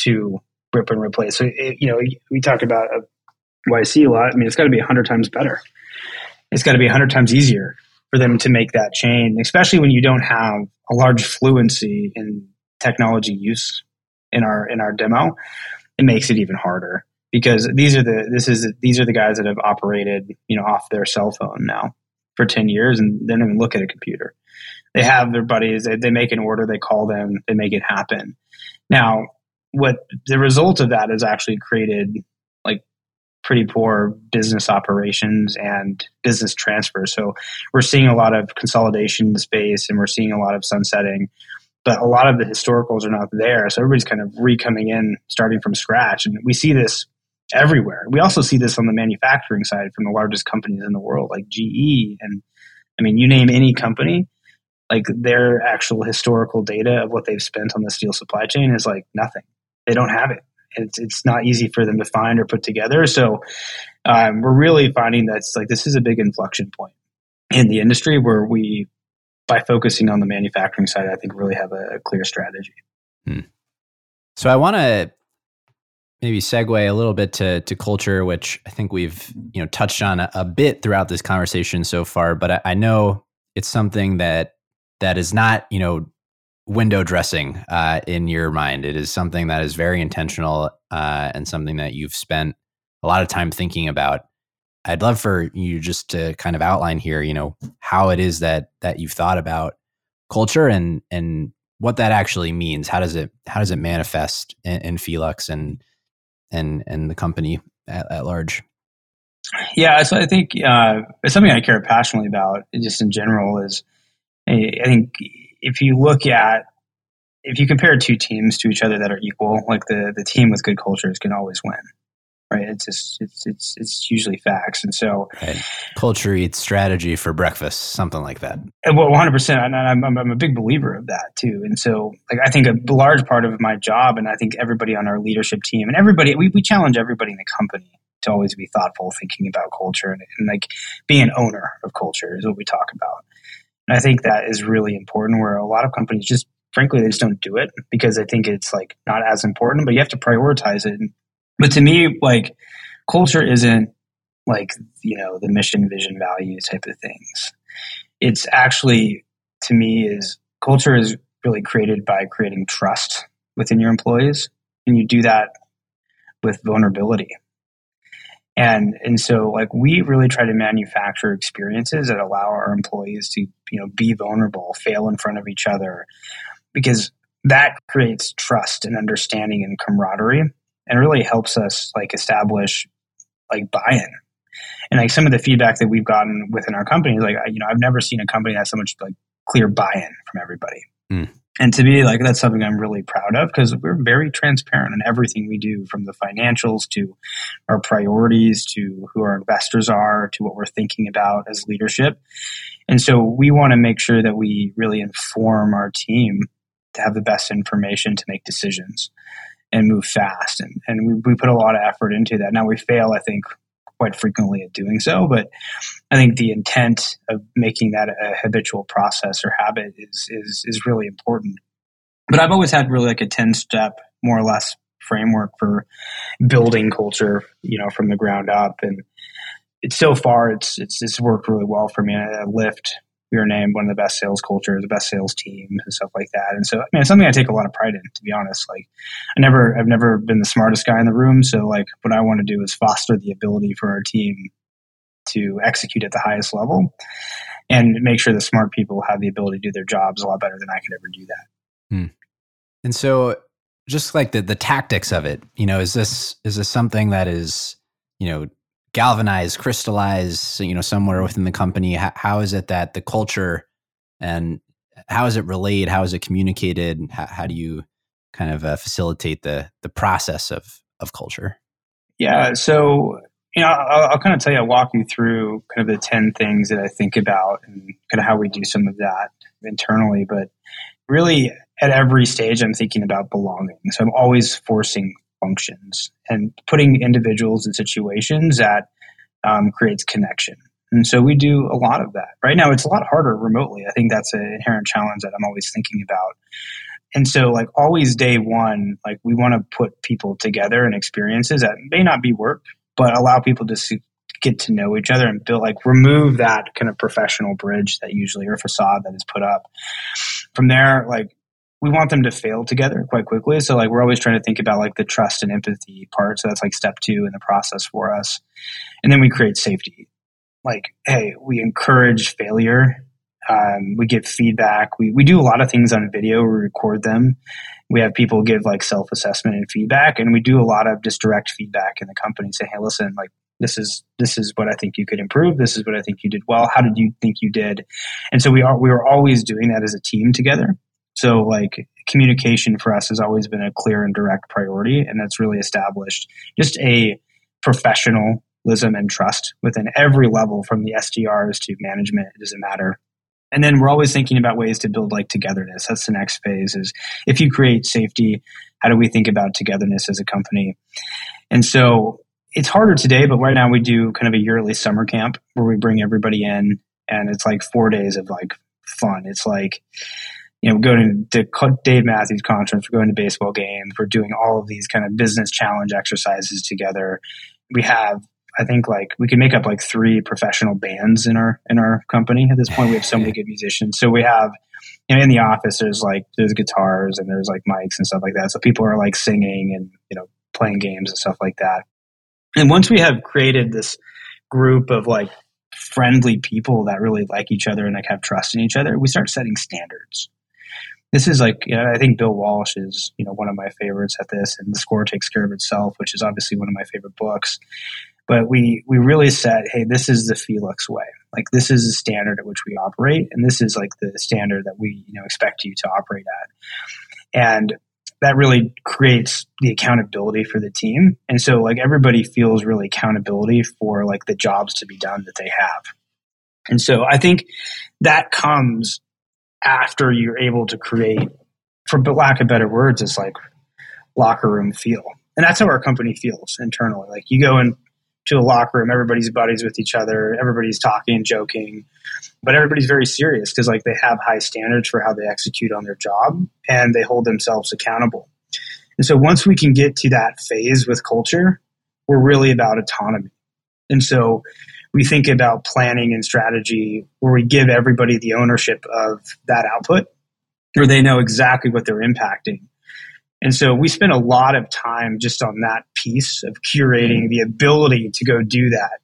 to rip and replace. So, it, you know, we talk about uh, a YC a lot. I mean, it's got to be hundred times better. It's got to be hundred times easier for them to make that change, especially when you don't have a large fluency in technology use in our in our demo. It makes it even harder because these are the this is these are the guys that have operated you know off their cell phone now for 10 years and they don't even look at a computer they have their buddies, they, they make an order, they call them, they make it happen. Now, what the result of that has actually created like pretty poor business operations and business transfer. So we're seeing a lot of consolidation in the space and we're seeing a lot of sunsetting, but a lot of the historicals are not there. So everybody's kind of re coming in, starting from scratch. And we see this everywhere. We also see this on the manufacturing side from the largest companies in the world, like GE. And I mean, you name any company, like their actual historical data of what they've spent on the steel supply chain is like nothing. They don't have it. It's it's not easy for them to find or put together. So um, we're really finding that it's like this is a big inflection point in the industry where we, by focusing on the manufacturing side, I think really have a, a clear strategy. Hmm.
So I want to maybe segue a little bit to to culture, which I think we've you know touched on a, a bit throughout this conversation so far. But I, I know it's something that that is not, you know, window dressing uh, in your mind. It is something that is very intentional uh, and something that you've spent a lot of time thinking about. I'd love for you just to kind of outline here, you know, how it is that that you've thought about culture and and what that actually means. How does it how does it manifest in, in Felux and and and the company at, at large?
Yeah, so I think uh, it's something I care passionately about, just in general. Is I think if you look at if you compare two teams to each other that are equal, like the the team with good cultures can always win, right? It's just it's it's it's usually facts, and so right.
culture eats strategy for breakfast, something like that.
Well, one hundred percent, and I'm, I'm I'm a big believer of that too. And so, like, I think a large part of my job, and I think everybody on our leadership team, and everybody, we we challenge everybody in the company to always be thoughtful, thinking about culture, and, and like being an owner of culture is what we talk about. I think that is really important where a lot of companies just, frankly, they just don't do it because they think it's like not as important, but you have to prioritize it. But to me, like culture isn't like, you know, the mission, vision, value type of things. It's actually, to me, is culture is really created by creating trust within your employees. And you do that with vulnerability. And and so like we really try to manufacture experiences that allow our employees to, you know, be vulnerable, fail in front of each other because that creates trust and understanding and camaraderie and really helps us like establish like buy-in and like some of the feedback that we've gotten within our company is like you know i've never seen a company that has so much like clear buy-in from everybody mm. And to me like that's something i'm really proud of because we're very transparent in everything we do from the financials to our priorities to who our investors are to what we're thinking about as leadership and so we want to make sure that we really inform our team to have the best information to make decisions and move fast. And, and we, we put a lot of effort into that. Now we fail, I think, quite frequently at doing so, but I think the intent of making that a habitual process or habit is, is, is really important. But I've always had really like a 10 step, more or less framework for building culture, you know, from the ground up. And it's so far, it's, it's, it's worked really well for me. I, I Lyft we were named one of the best sales cultures, the best sales teams and stuff like that. And so, I mean, it's something I take a lot of pride in, to be honest. Like, I never, I've never been the smartest guy in the room. So, like, what I want to do is foster the ability for our team to execute at the highest level and make sure the smart people have the ability to do their jobs a lot better than I could ever do that.
Hmm. And so, just like the the tactics of it, you know, is this is this something that is, you know, galvanize, crystallize, you know, somewhere within the company? how, how is it that the culture and how is it relayed? How is it communicated? How, how do you kind of uh, facilitate the the process of of culture?
Yeah, so you know, I'll, I'll, kind of tell you, I'll walk you through kind of the ten things that I think about and kind of how we do some of that internally. But really, at every stage, I'm thinking about belonging. So I'm always forcing functions and putting individuals in situations that um, creates connection. And so we do a lot of that. Right now, it's a lot harder remotely. I think that's an inherent challenge that I'm always thinking about. And so, like, always day one, like, we want to put people together and experiences that may not be work, but allow people to get to know each other and build, like, remove that kind of professional bridge that usually or facade that is put up. From there, like, we want them to fail together quite quickly. So like we're always trying to think about like the trust and empathy part. So that's like step two in the process for us. And then we create safety. Like, hey, we encourage failure. Um, we give feedback. We, we do a lot of things on video. We record them. We have people give like self assessment and feedback, and we do a lot of just direct feedback in the company. Say, hey, listen, like this is this is what I think you could improve. This is what I think you did well. How did you think you did? And so we are we were always doing that as a team together. So like communication for us has always been a clear and direct priority, and that's really established just a professionalism and trust within every level from the SDRs to management. It doesn't matter. And then we're always thinking about ways to build like togetherness. That's the next phase is if you create safety, how do we think about togetherness as a company? And so it's harder today, but right now we do kind of a yearly summer camp where we bring everybody in and it's like four days of like fun. It's like you know, we're going to Dave Matthews conference, we're going to baseball games, we're doing all of these kind of business challenge exercises together. We have, I think, like we can make up like three professional bands in our in our company at this point. We have so many good musicians. So we have, you know, in the office, there's like there's guitars and there's like mics and stuff like that. So people are like singing and you know playing games and stuff like that. And once we have created this group of like friendly people that really like each other and like have trust in each other, we start setting standards this is like you know, I think Bill Walsh is you know one of my favorites at this, and the score takes care of itself, which is obviously one of my favorite books. But we we really said, hey, this is the Felux way. Like this is the standard at which we operate, and this is like the standard that we you know expect you to operate at, and that really creates the accountability for the team. And so like everybody feels really accountability for like the jobs to be done that they have. And so I think that comes after you're able to create, for lack of better words, it's like locker room feel. And that's how our company feels internally. Like you go into a locker room, everybody's buddies with each other, everybody's talking, joking, but everybody's very serious because like they have high standards for how they execute on their job and they hold themselves accountable. And so once we can get to that phase with culture, we're really about autonomy. And so we think about planning and strategy where we give everybody the ownership of that output where they know exactly what they're impacting. And so we spend a lot of time just on that piece of curating the ability to go do that.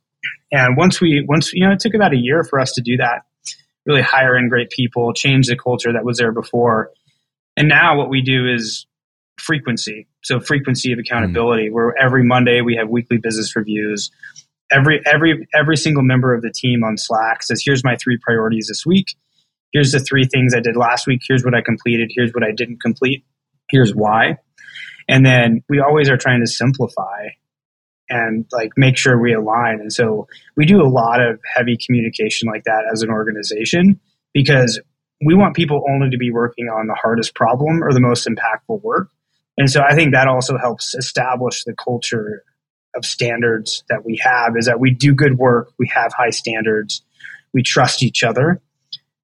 And once we, once, you know, it took about a year for us to do that, really hire in great people, change the culture that was there before. And now what we do is frequency. So frequency of accountability, mm where every Monday we have weekly business reviews. Every every every single member of the team on Slack says, "Here's my three priorities this week. Here's the three things I did last week. Here's what I completed. Here's what I didn't complete. Here's why." And then we always are trying to simplify and like make sure we align. And so we do a lot of heavy communication like that as an organization because we want people only to be working on the hardest problem or the most impactful work. And so I think that also helps establish the culture of standards that we have is that we do good work, we have high standards, we trust each other.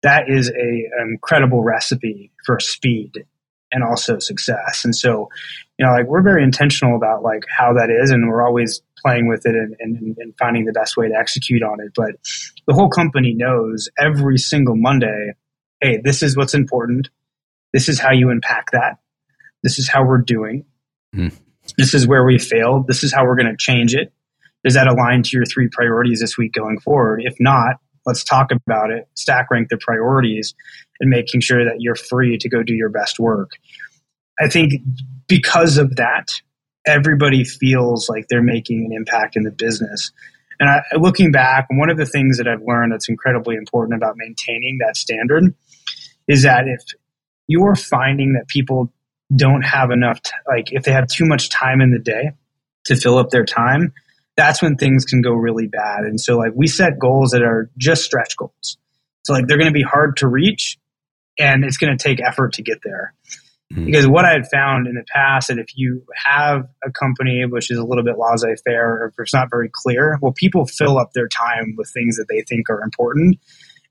That is a an incredible recipe for speed and also success. And so, you know, like we're very intentional about like how that is, and we're always playing with it and, and, and, finding the best way to execute on it. But the whole company knows every single Monday, hey, this is what's important. This is how you unpack that. This is how we're doing. Mm. This is where we failed. This is how we're going to change it. Does that align to your three priorities this week going forward? If not, let's talk about it, stack rank the priorities, and making sure that you're free to go do your best work. I think because of that, everybody feels like they're making an impact in the business. And I, looking back, one of the things that I've learned that's incredibly important about maintaining that standard is that if you're finding that people don't have enough, t- like if they have too much time in the day to fill up their time, that's when things can go really bad. And so, like, we set goals that are just stretch goals. So, like, they're going to be hard to reach and it's going to take effort to get there. Mm-hmm. Because what I had found in the past that if you have a company which is a little bit laissez faire or if it's not very clear, well, people fill up their time with things that they think are important.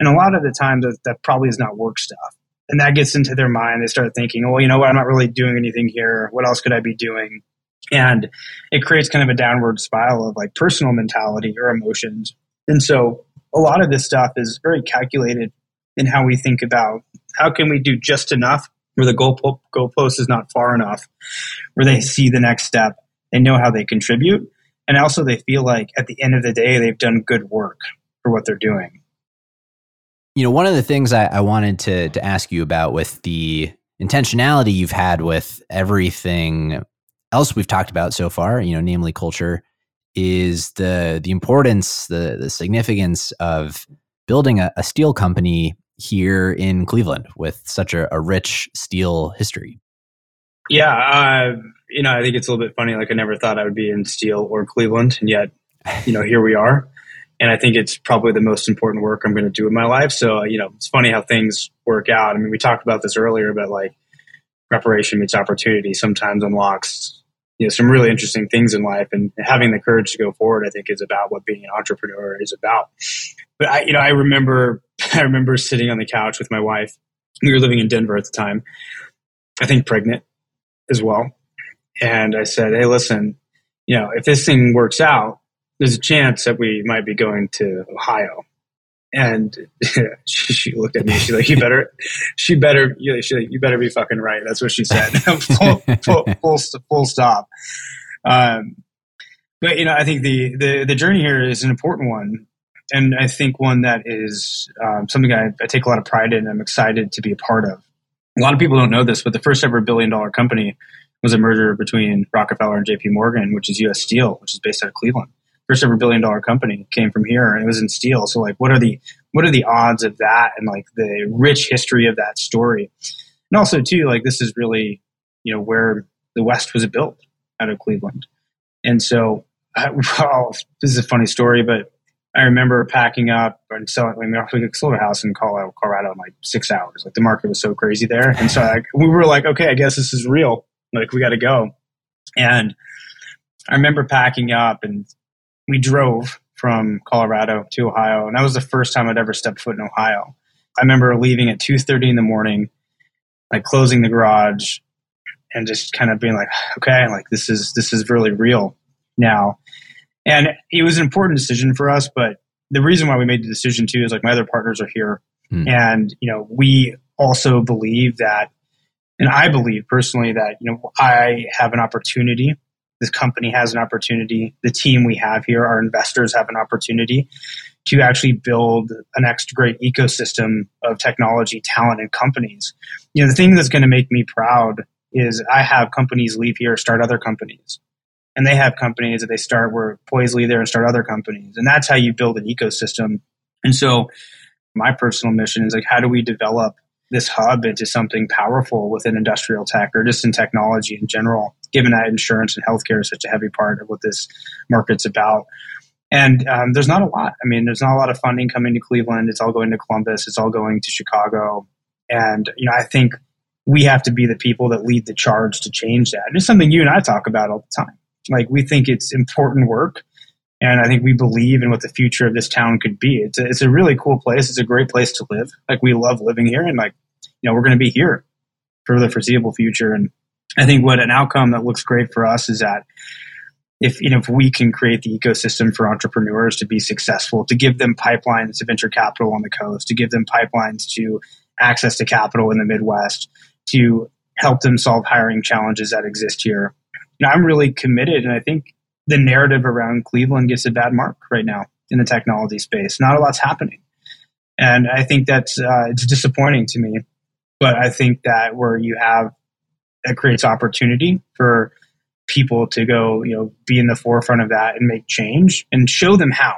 And a lot of the times that, that probably is not work stuff and that gets into their mind. They start thinking, well, you know what? I'm not really doing anything here. What else could I be doing? And it creates kind of a downward spiral of like personal mentality or emotions. And so a lot of this stuff is very calculated in how we think about how can we do just enough where the goal po- goalpost is not far enough, where they see the next step, they know how they contribute, and also they feel like at the end of the day they've done good work for what they're doing.
You know, one of the things I, I wanted to to ask you about with the intentionality you've had with everything else we've talked about so far, you know, namely culture, is the the importance, the the significance of building a, a steel company here in Cleveland with such a, a rich steel history.
Yeah, uh, you know, I think it's a little bit funny. Like I never thought I would be in steel or Cleveland, and yet, you know, here we are and I think it's probably the most important work I'm going to do in my life. So, you know, it's funny how things work out. I mean, we talked about this earlier, but like preparation meets opportunity sometimes unlocks, you know, some really interesting things in life. And having the courage to go forward, I think, is about what being an entrepreneur is about. But I, you know, I remember, I remember sitting on the couch with my wife. We were living in Denver at the time. I think pregnant as well. And I said, "Hey, listen, you know, if this thing works out, there's a chance that we might be going to Ohio. And she, looked at me. She's like, "You better, she better, you, she, you better be fucking right." That's what she said. full, full, full, full, stop. Um, but you know, I think the, the the journey here is an important one, and I think one that is um, something I, I take a lot of pride in. I'm excited to be a part of. A lot of people don't know this, but the first ever billion dollar company was a merger between Rockefeller and J.P. Morgan, which is U.S. Steel, which is based out of Cleveland first ever billion dollar company came from here and it was in steel. So like what are the what are the odds of that and like the rich history of that story? And also too, like this is really, you know, where the West was built out of Cleveland. And so well, this is a funny story, but I remember packing up and selling. Mean, we sold a house in Colorado, Colorado in like six hours. Like the market was so crazy there, and so like, we were like, okay, I guess this is real. Like we got to go. And I remember packing up and we drove from Colorado to Ohio, and that was the first time I'd ever stepped foot in Ohio. I remember leaving at two thirty in the morning, like closing the garage, and just kind of being like, okay, like this is this is really real now. And it was an important decision for us, but the reason why we made the decision too is like my other partners are here, mm. and you know we also believe that And I believe personally that, you know, I have an opportunity. This company has an opportunity. The team we have here, our investors have an opportunity to actually build a next great ecosystem of technology, talent, and companies. You know, the thing that's going to make me proud is I have companies leave here, start other companies. And they have companies that they start where employees leave there and start other companies. And that's how you build an ecosystem. And so my personal mission is like, how do we develop this hub into something powerful within industrial tech or just in technology in general, given that insurance and healthcare is such a heavy part of what this market's about. And um, there's not a lot. I mean, there's not a lot of funding coming to Cleveland. It's all going to Columbus. It's all going to Chicago. And you know, I think we have to be the people that lead the charge to change that. And It's something you and I talk about all the time. Like we think it's important work, and I think we believe in what the future of this town could be. It's a, it's a really cool place. It's a great place to live. Like we love living here, and like you know, we're going to be here for the foreseeable future. And I think what an outcome that looks great for us is that if you know if we can create the ecosystem for entrepreneurs to be successful, to give them pipelines to venture capital on the coast, to give them pipelines to access to capital in the Midwest, to help them solve hiring challenges that exist here. You know, I'm really committed, and I think the narrative around Cleveland gets a bad mark right now in the technology space. Not a lot's happening, and I think that's uh, it's disappointing to me. But I think that where you have it creates opportunity for people to go, you know, be in the forefront of that and make change and show them how.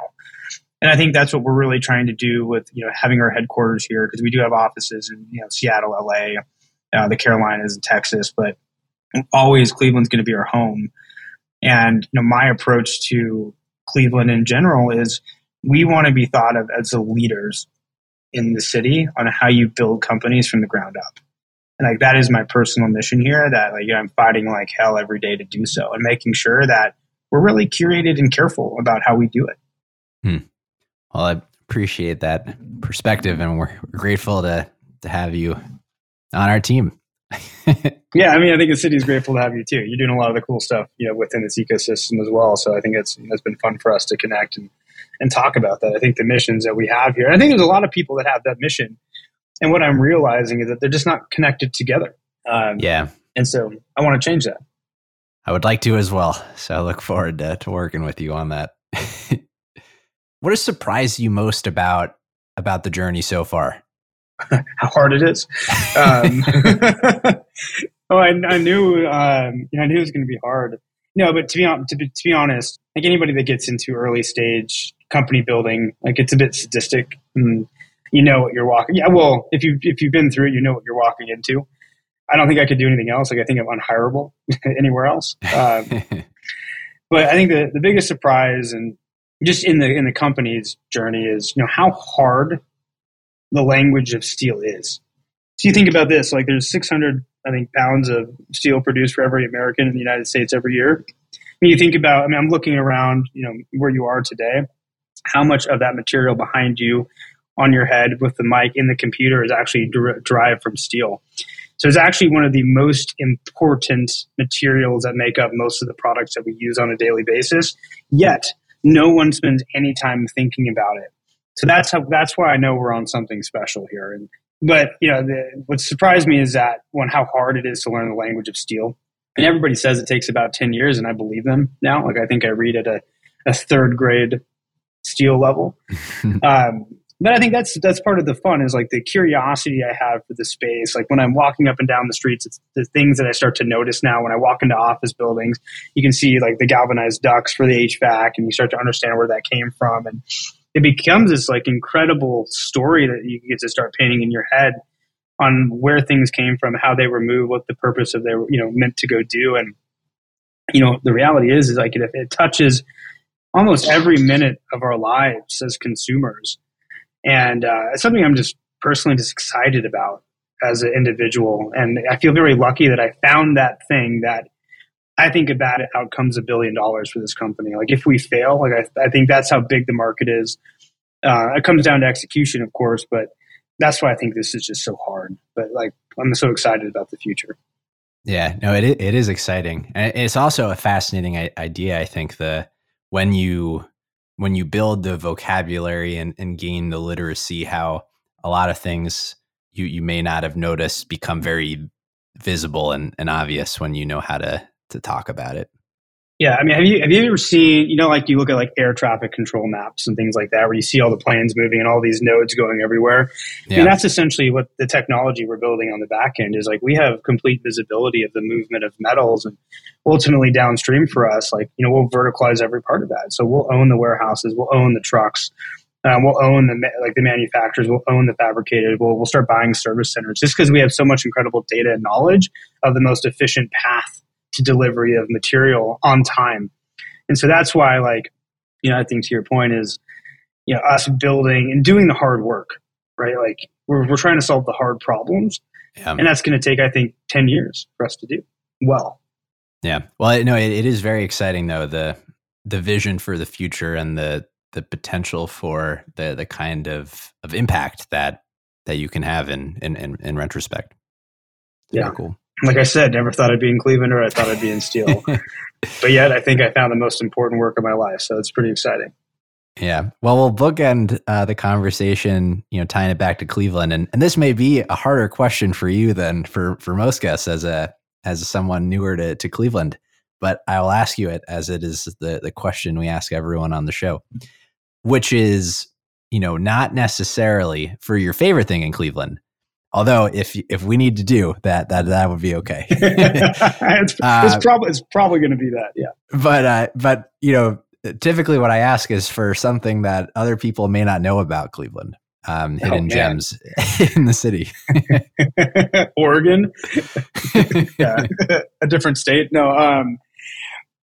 And I think that's what we're really trying to do with, you know, having our headquarters here because we do have offices in, you know, Seattle, LA, uh, the Carolinas, and Texas, but always Cleveland's going to be our home. And you know, my approach to Cleveland in general is we want to be thought of as the leaders in the city on how you build companies from the ground up. And like that is my personal mission here that like you know, I'm fighting like hell every day to do so and making sure that we're really curated and careful about how we do it.
Hmm. Well, I appreciate that perspective and we're grateful to to have you on our team.
yeah, I mean, I think the city's grateful to have you too. You're doing a lot of the cool stuff, you know, within this ecosystem as well. So I think it's it's been fun for us to connect and and talk about that. I think the missions that we have here. I think there's a lot of people that have that mission and what I'm realizing is that they're just not connected together.
Um, yeah.
And so I want to change that.
I would like to as well. So I look forward to, to working with you on that. what has surprised you most about about the journey so far?
How hard it is. Um, oh, I, I knew. Um, I knew it was going to be hard. No, but to be to be, to be honest, like anybody that gets into early stage company building, like it's a bit sadistic. And you know what you're walking. Yeah, well, if you if you've been through it, you know what you're walking into. I don't think I could do anything else. Like I think I'm unhireable anywhere else. Um, but I think the the biggest surprise and just in the in the company's journey is you know how hard the language of steel is. So you think about this, like there's 600 I think pounds of steel produced for every American in the United States every year. When you think about, I mean, I'm looking around, you know, where you are today. How much of that material behind you on your head with the mic in the computer is actually der- derived from steel. So it's actually one of the most important materials that make up most of the products that we use on a daily basis. Yet no one spends any time thinking about it. So that's how that's why I know we're on something special here. And but you know, the, what surprised me is that one how hard it is to learn the language of steel. And everybody says it takes about ten years, and I believe them now. Like I think I read at a, a third grade steel level. um, but I think that's that's part of the fun is like the curiosity I have for the space. Like when I'm walking up and down the streets, it's the things that I start to notice now. When I walk into office buildings, you can see like the galvanized ducts for the HVAC, and you start to understand where that came from, and it becomes this like incredible story that you get to start painting in your head on where things came from, how they were moved, what the purpose of they were you know meant to go do, and you know the reality is is like it, it touches almost every minute of our lives as consumers and uh, it's something I'm just personally just excited about as an individual. And I feel very lucky that I found that thing that I think about it outcomes a billion dollars for this company. Like if we fail, like I, I think that's how big the market is. Uh, it comes down to execution, of course, but that's why I think this is just so hard. But like I'm so excited about the future.
Yeah, no, it it is exciting, it's also a fascinating idea. I think the when you when you build the vocabulary and, and gain the literacy, how a lot of things you you may not have noticed become very visible and, and obvious when you know how to to talk about it.
Yeah, I mean, have you have you ever seen you know like you look at like air traffic control maps and things like that where you see all the planes moving and all these nodes going everywhere? Yeah. Mean, that's essentially what the technology we're building on the back end is like. We have complete visibility of the movement of metals and ultimately downstream for us, like you know, we'll verticalize every part of that. So we'll own the warehouses, we'll own the trucks, um, we'll own the like the manufacturers, we'll own the fabricators, we'll we'll start buying service centers just because we have so much incredible data and knowledge of the most efficient path to delivery of material on time. And so that's why, like, you know, I think to your point is, you know, us building and doing the hard work, right? Like, we're, we're trying to solve the hard problems. Yeah. And that's going to take, I think, 10 years for us to do well.
Yeah. Well, no, it, it is very exciting though. The, the vision for the future and the, the potential for the, the kind of, of impact that, that you can have in, in, in, in retrospect.
Very yeah. Cool like I said, never thought I'd be in Cleveland or I thought I'd be in steel. but yet, I think I found the most important work of my life. So it's pretty exciting.
Yeah. Well, we'll bookend uh, the conversation, you know, tying it back to Cleveland, and and this may be a harder question for you than for for most guests as a as someone newer to to Cleveland. But I will ask you it as it is the the question we ask everyone on the show, which is, you know, not necessarily for your favorite thing in Cleveland, Although if if we need to do that, that that would be okay.
it's, uh, it's probably it's probably going to be that, yeah.
But uh, but you know, typically what I ask is for something that other people may not know about Cleveland, um, oh, hidden oh, gems in the city.
Oregon, yeah, a different state. No, um,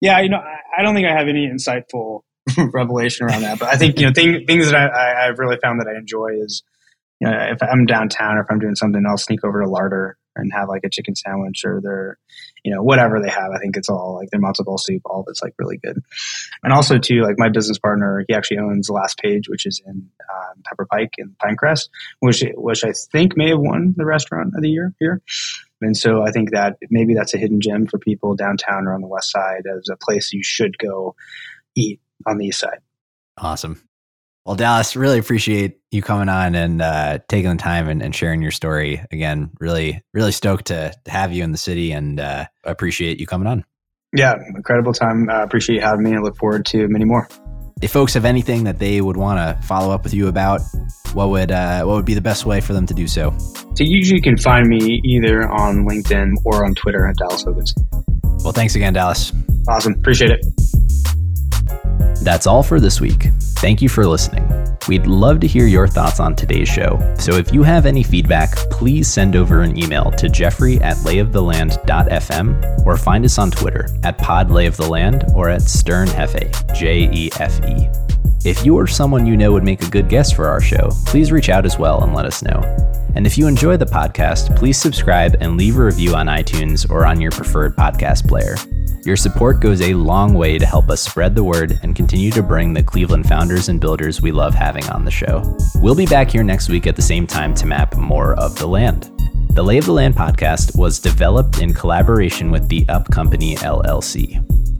yeah, you know, I, I don't think I have any insightful revelation around that, but I think you know thing, things that I, I, I've really found that I enjoy is you know, if I'm downtown or if I'm doing something, I'll sneak over to Larder and have like a chicken sandwich or their, you know, whatever they have. I think it's all like their matzo ball soup, all it's like really good. And also too, like my business partner, he actually owns the last page, which is in um, Pepper Pike in Pinecrest, which, which I think may have won the restaurant of the year here. And so I think that maybe that's a hidden gem for people downtown or on the west side as a place you should go eat on the east side.
Awesome. Well, Dallas, really appreciate you coming on and uh, taking the time and, and, sharing your story. Again, really, really stoked to, to have you in the city and uh, appreciate you coming on.
Yeah, incredible time. Uh, appreciate you having me. and look forward to many more.
If folks have anything that they would want to follow up with you about, what would uh, what would be the best way for them to do so?
So usually you can find me either on LinkedIn or on Twitter at Dallas Hogans.
Well, thanks again, Dallas.
Awesome. Appreciate it.
That's all for this week. Thank you for listening. We'd love to hear your thoughts on today's show, so if you have any feedback, please send over an email to jeffrey at layoftheland.fm or find us on Twitter at podlayoftheland or at sternjefe, J-E-F-E. If you or someone you know would make a good guest for our show, please reach out as well and let us know. And if you enjoy the podcast, please subscribe and leave a review on iTunes or on your preferred podcast player. Your support goes a long way to help us spread the word and continue to bring the Cleveland founders and builders we love having on the show. We'll be back here next week at the same time to map more of the land. The Lay of the Land podcast was developed in collaboration with the Up Company LLC.